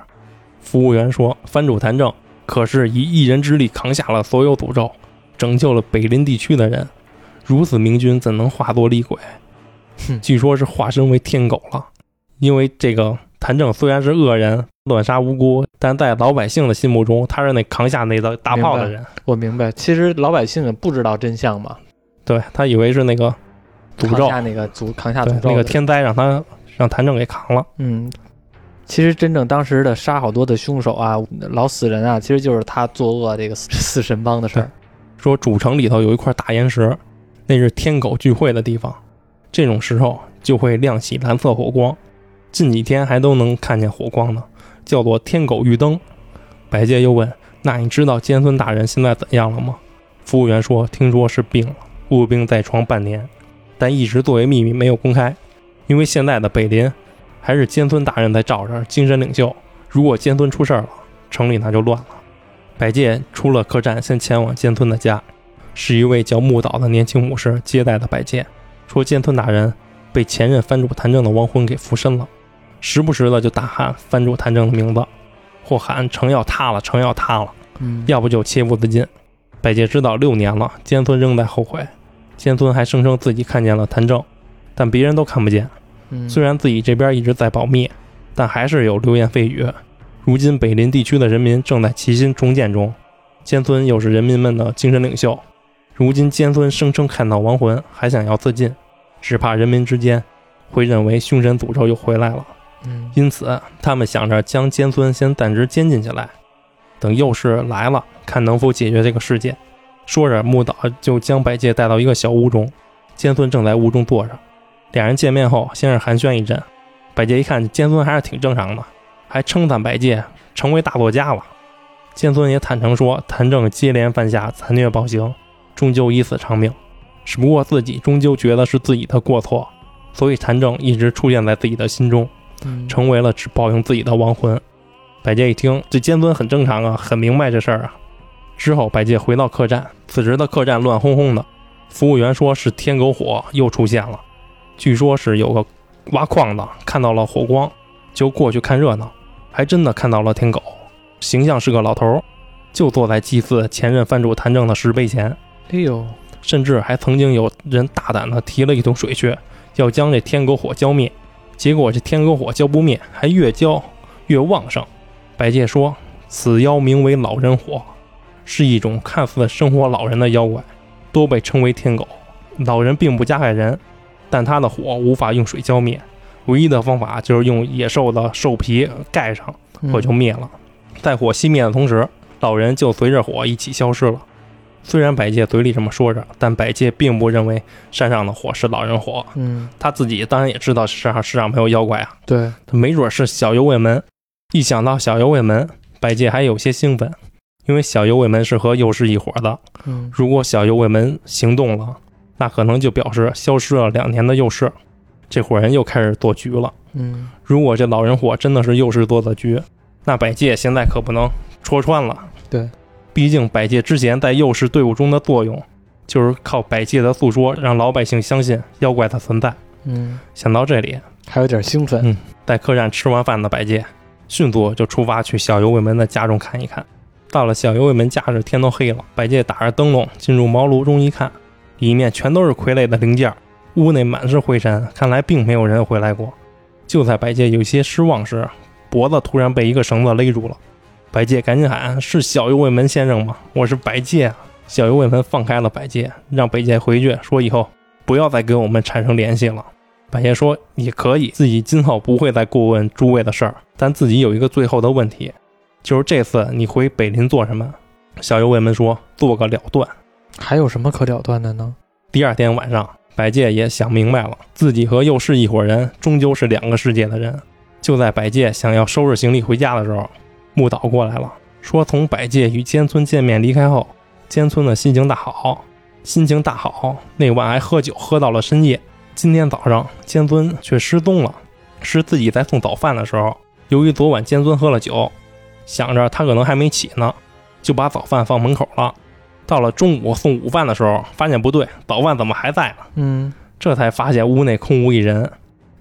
服务员说：“藩主谭政可是以一人之力扛下了所有诅咒，拯救了北林地区的人。如此明君，怎能化作厉鬼？哼据说是化身为天狗了。因为这个谭政虽然是恶人，乱杀无辜，但在老百姓的心目中，他是那扛下那个大炮的人。我明白，其实老百姓也不知道真相嘛，对他以为是那个诅咒扛，下那个诅扛下诅咒那个天灾让他让谭政给扛了。嗯，其实真正当时的杀好多的凶手啊，老死人啊，其实就是他作恶这个死死神帮的事儿。说主城里头有一块大岩石，那是天狗聚会的地方，这种时候就会亮起蓝色火光，近几天还都能看见火光呢，叫做天狗玉灯。百介又问：“那你知道尖村大人现在怎样了吗？”服务员说：“听说是病了，卧病在床半年，但一直作为秘密没有公开，因为现在的北林还是尖村大人在罩着精神领袖，如果尖村出事了，城里那就乱了。”百介出了客栈，先前往尖村的家，是一位叫木岛的年轻武士接待的百介，说尖村大人被前任藩主谭政的亡魂给附身了，时不时的就大喊藩主谭正的名字，或喊城要塌了，城要塌了，嗯，要不就切腹自尽。百介知道六年了，尖村仍在后悔，尖村还声称自己看见了谭正，但别人都看不见。嗯虽然自己这边一直在保密，但还是有流言蜚语。如今北林地区的人民正在齐心重建中，尖村又是人民们的精神领袖。如今尖村声称看到亡魂，还想要自尽，只怕人民之间会认为凶神诅咒又回来了。因此，他们想着将尖村先暂时监禁起来，等右氏来了，看能否解决这个事件。说着，木岛就将百介带到一个小屋中，尖村正在屋中坐着。两人见面后，先是寒暄一阵。百介一看尖村还是挺正常的，还称赞百介成为大作家了。尖村也坦诚说，谭政接连犯下残虐暴行，终究以死偿命。只不过自己终究觉得是自己的过错，所以谭政一直出现在自己的心中。嗯。成为了只报应自己的亡魂。百介一听，这尖尊很正常啊，很明白这事儿啊。之后，百介回到客栈，此时的客栈乱哄哄的，服务员说是天狗火又出现了，据说是有个挖矿的看到了火光，就过去看热闹，还真的看到了天狗，形象是个老头儿，就坐在祭祀前任藩主谭政的石碑前，哎呦，甚至还曾经有人大胆的提了一桶水去，要将这天狗火浇灭，结果这天狗火浇不灭，还越浇越旺盛。百介说，此妖名为老人火。是一种看似生活老人的妖怪，多被称为天狗。老人并不加害人，但他的火无法用水浇灭，唯一的方法就是用野兽的兽皮盖上，火就灭了。在火熄灭的同时，老人就随着火一起消失了。虽然百介嘴里这么说着，但百介并不认为山上的火是老人火。嗯，他自己当然也知道山上世上没有妖怪啊，对，他没准是小幽卫门。一想到小幽卫门，百介还有些兴奋。因为小幽卫门是和幼师一伙的，嗯，如果小幽卫门行动了，那可能就表示消失了两年的幼师，这伙人又开始做局了。嗯，如果这老人火真的是幼师做的局，那百介现在可不能戳穿了。对，毕竟百介之前在右氏队伍中的作用，就是靠百介的诉说让老百姓相信妖怪的存在。嗯，想到这里，还有点兴奋。嗯，在客栈吃完饭的百介，迅速就出发去小幽卫门的家中看一看。到了小幽卫门，家时天都黑了，百介打着灯笼进入茅庐中一看，里面全都是傀儡的零件，屋内满是灰尘，看来并没有人回来过。就在百介有些失望时，脖子突然被一个绳子勒住了。百介赶紧喊：“是小右卫门先生吗？我是百介啊！”小右卫门放开了百介，让百介回去，说以后不要再跟我们产生联系了。百介说：“也可以，自己今后不会再过问诸位的事儿，但自己有一个最后的问题。”就是这次你回北林做什么？小右卫门说做个了断。还有什么可了断的呢？第二天晚上，百介也想明白了，自己和右氏一伙人终究是两个世界的人。就在百介想要收拾行李回家的时候，木岛过来了，说从百介与尖村见面离开后，尖村的心情大好，心情大好，那晚还喝酒喝到了深夜。今天早上尖村却失踪了，是自己在送早饭的时候，由于昨晚尖村喝了酒。想着他可能还没起呢，就把早饭放门口了。到了中午送午饭的时候，发现不对，早饭怎么还在呢？嗯，这才发现屋内空无一人。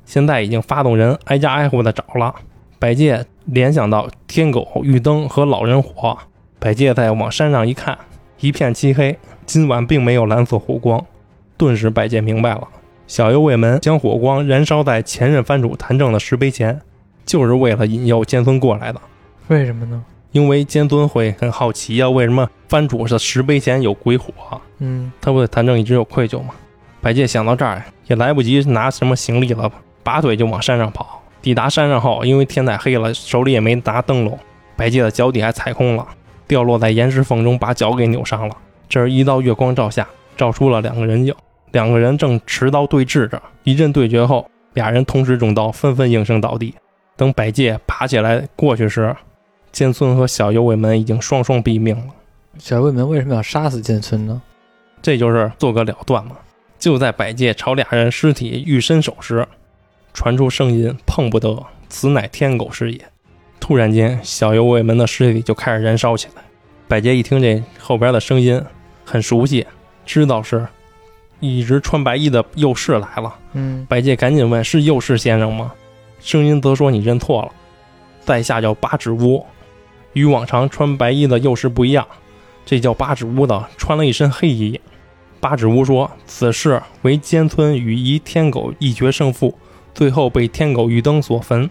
现在已经发动人挨家挨户的找了。百介联想到天狗、玉灯和老人火，百介再往山上一看，一片漆黑。今晚并没有蓝色火光，顿时百介明白了：小右卫门将火光燃烧在前任藩主谭政的石碑前，就是为了引诱尖尊过来的。为什么呢？因为监尊会很好奇呀，为什么藩主的石碑前有鬼火？嗯，他不对谭政一直有愧疚吗？百介想到这儿，也来不及拿什么行李了，拔腿就往山上跑。抵达山上后，因为天太黑了，手里也没拿灯笼，百介的脚底还踩空了，掉落在岩石缝中，把脚给扭伤了。这儿一道月光照下，照出了两个人影，两个人正持刀对峙着。一阵对决后，俩人同时中刀，纷纷应声倒地。等百介爬起来过去时，剑村和小右卫门已经双双毙命了。小右卫门为什么要杀死剑村呢？这就是做个了断嘛。就在百介朝俩人尸体欲伸手时，传出声音：“碰不得，此乃天狗是也。”突然间，小右卫门的尸体就开始燃烧起来。百介一听这后边的声音很熟悉，知道是一直穿白衣的右侍来了。嗯，百介赶紧问：“是右侍先生吗？”声音则说：“你认错了，在下叫八指乌。”与往常穿白衣的右侍不一样，这叫八指乌的穿了一身黑衣。八指乌说：“此事为监村与一天狗一决胜负，最后被天狗玉灯所焚。”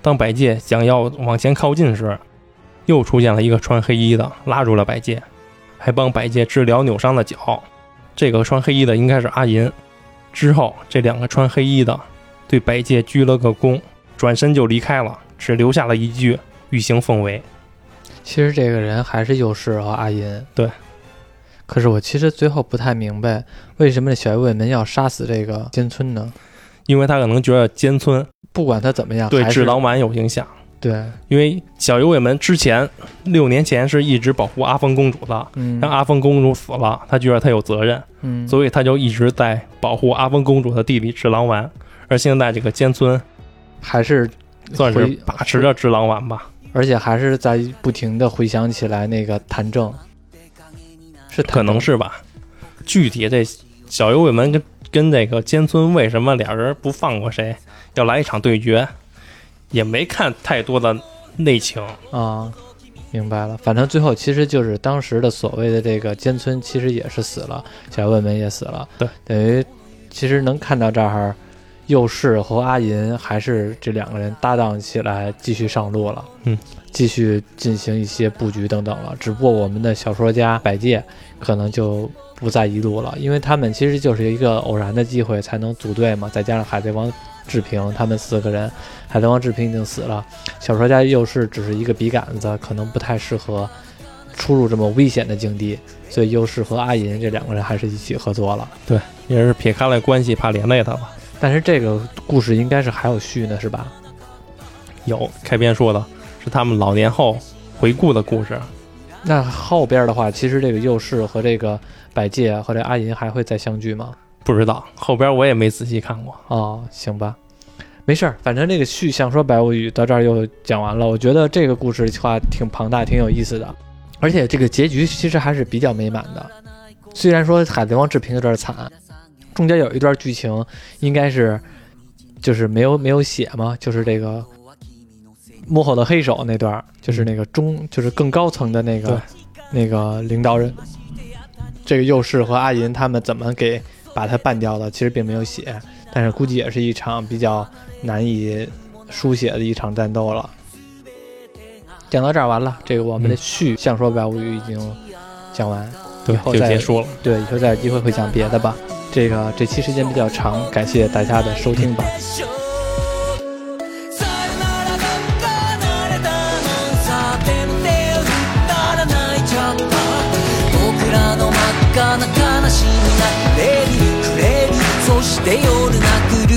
当百介想要往前靠近时，又出现了一个穿黑衣的，拉住了百介，还帮百介治疗扭伤的脚。这个穿黑衣的应该是阿银。之后，这两个穿黑衣的对百介鞠了个躬，转身就离开了，只留下了一句：“欲行奉为。”其实这个人还是幼师和阿银。对。可是我其实最后不太明白，为什么这小右卫门要杀死这个金村呢？因为他可能觉得尖村不管他怎么样，对智囊丸有影响。对，因为小幽卫门之前六年前是一直保护阿峰公主的，嗯让阿峰公主死了，他觉得他有责任，嗯，所以他就一直在保护阿峰公主的弟弟智囊丸。而现在这个尖村还是算是把持着智囊丸吧。而且还是在不停的回想起来那个谭正，是谭可能是吧。具体这小幽卫门跟跟那个尖村为什么俩人不放过谁，要来一场对决，也没看太多的内情。啊，明白了。反正最后其实就是当时的所谓的这个尖村，其实也是死了，小右卫门也死了。对，等于其实能看到这儿，右氏和阿银还是这两个人搭档起来继续上路了。嗯，继续进行一些布局等等了。只不过我们的小说家百介可能就不再一路了，因为他们其实就是一个偶然的机会才能组队嘛，再加上海贼王志平他们四个人，海贼王志平已经死了，小说家又是只是一个笔杆子，可能不太适合出入这么危险的境地，所以优势和阿银这两个人还是一起合作了。对也是撇开了关系，怕连累他吧。但是这个故事应该是还有续呢，是吧？有开篇说的是他们老年后回顾的故事，那后边的话，其实这个右氏和这个百介和这阿银还会再相聚吗？不知道后边我也没仔细看过。哦，行吧，没事儿，反正这个续想说白物语到这儿又讲完了。我觉得这个故事的话挺庞大，挺有意思的，而且这个结局其实还是比较美满的。虽然说海贼王志平有点惨，中间有一段剧情应该是就是没有没有写嘛，就是这个幕后的黑手那段，就是那个中就是更高层的那个那个领导人，这个幼氏和阿银他们怎么给把他办掉的，其实并没有写，但是估计也是一场比较难以书写的一场战斗了。讲到这儿完了，这个我们的嗯续《相说白物语》已经讲完，对以，后再就结束了。对，以后再有机会会讲别的吧。这个这期时间比较长，感谢大家的收听吧。して夜泣く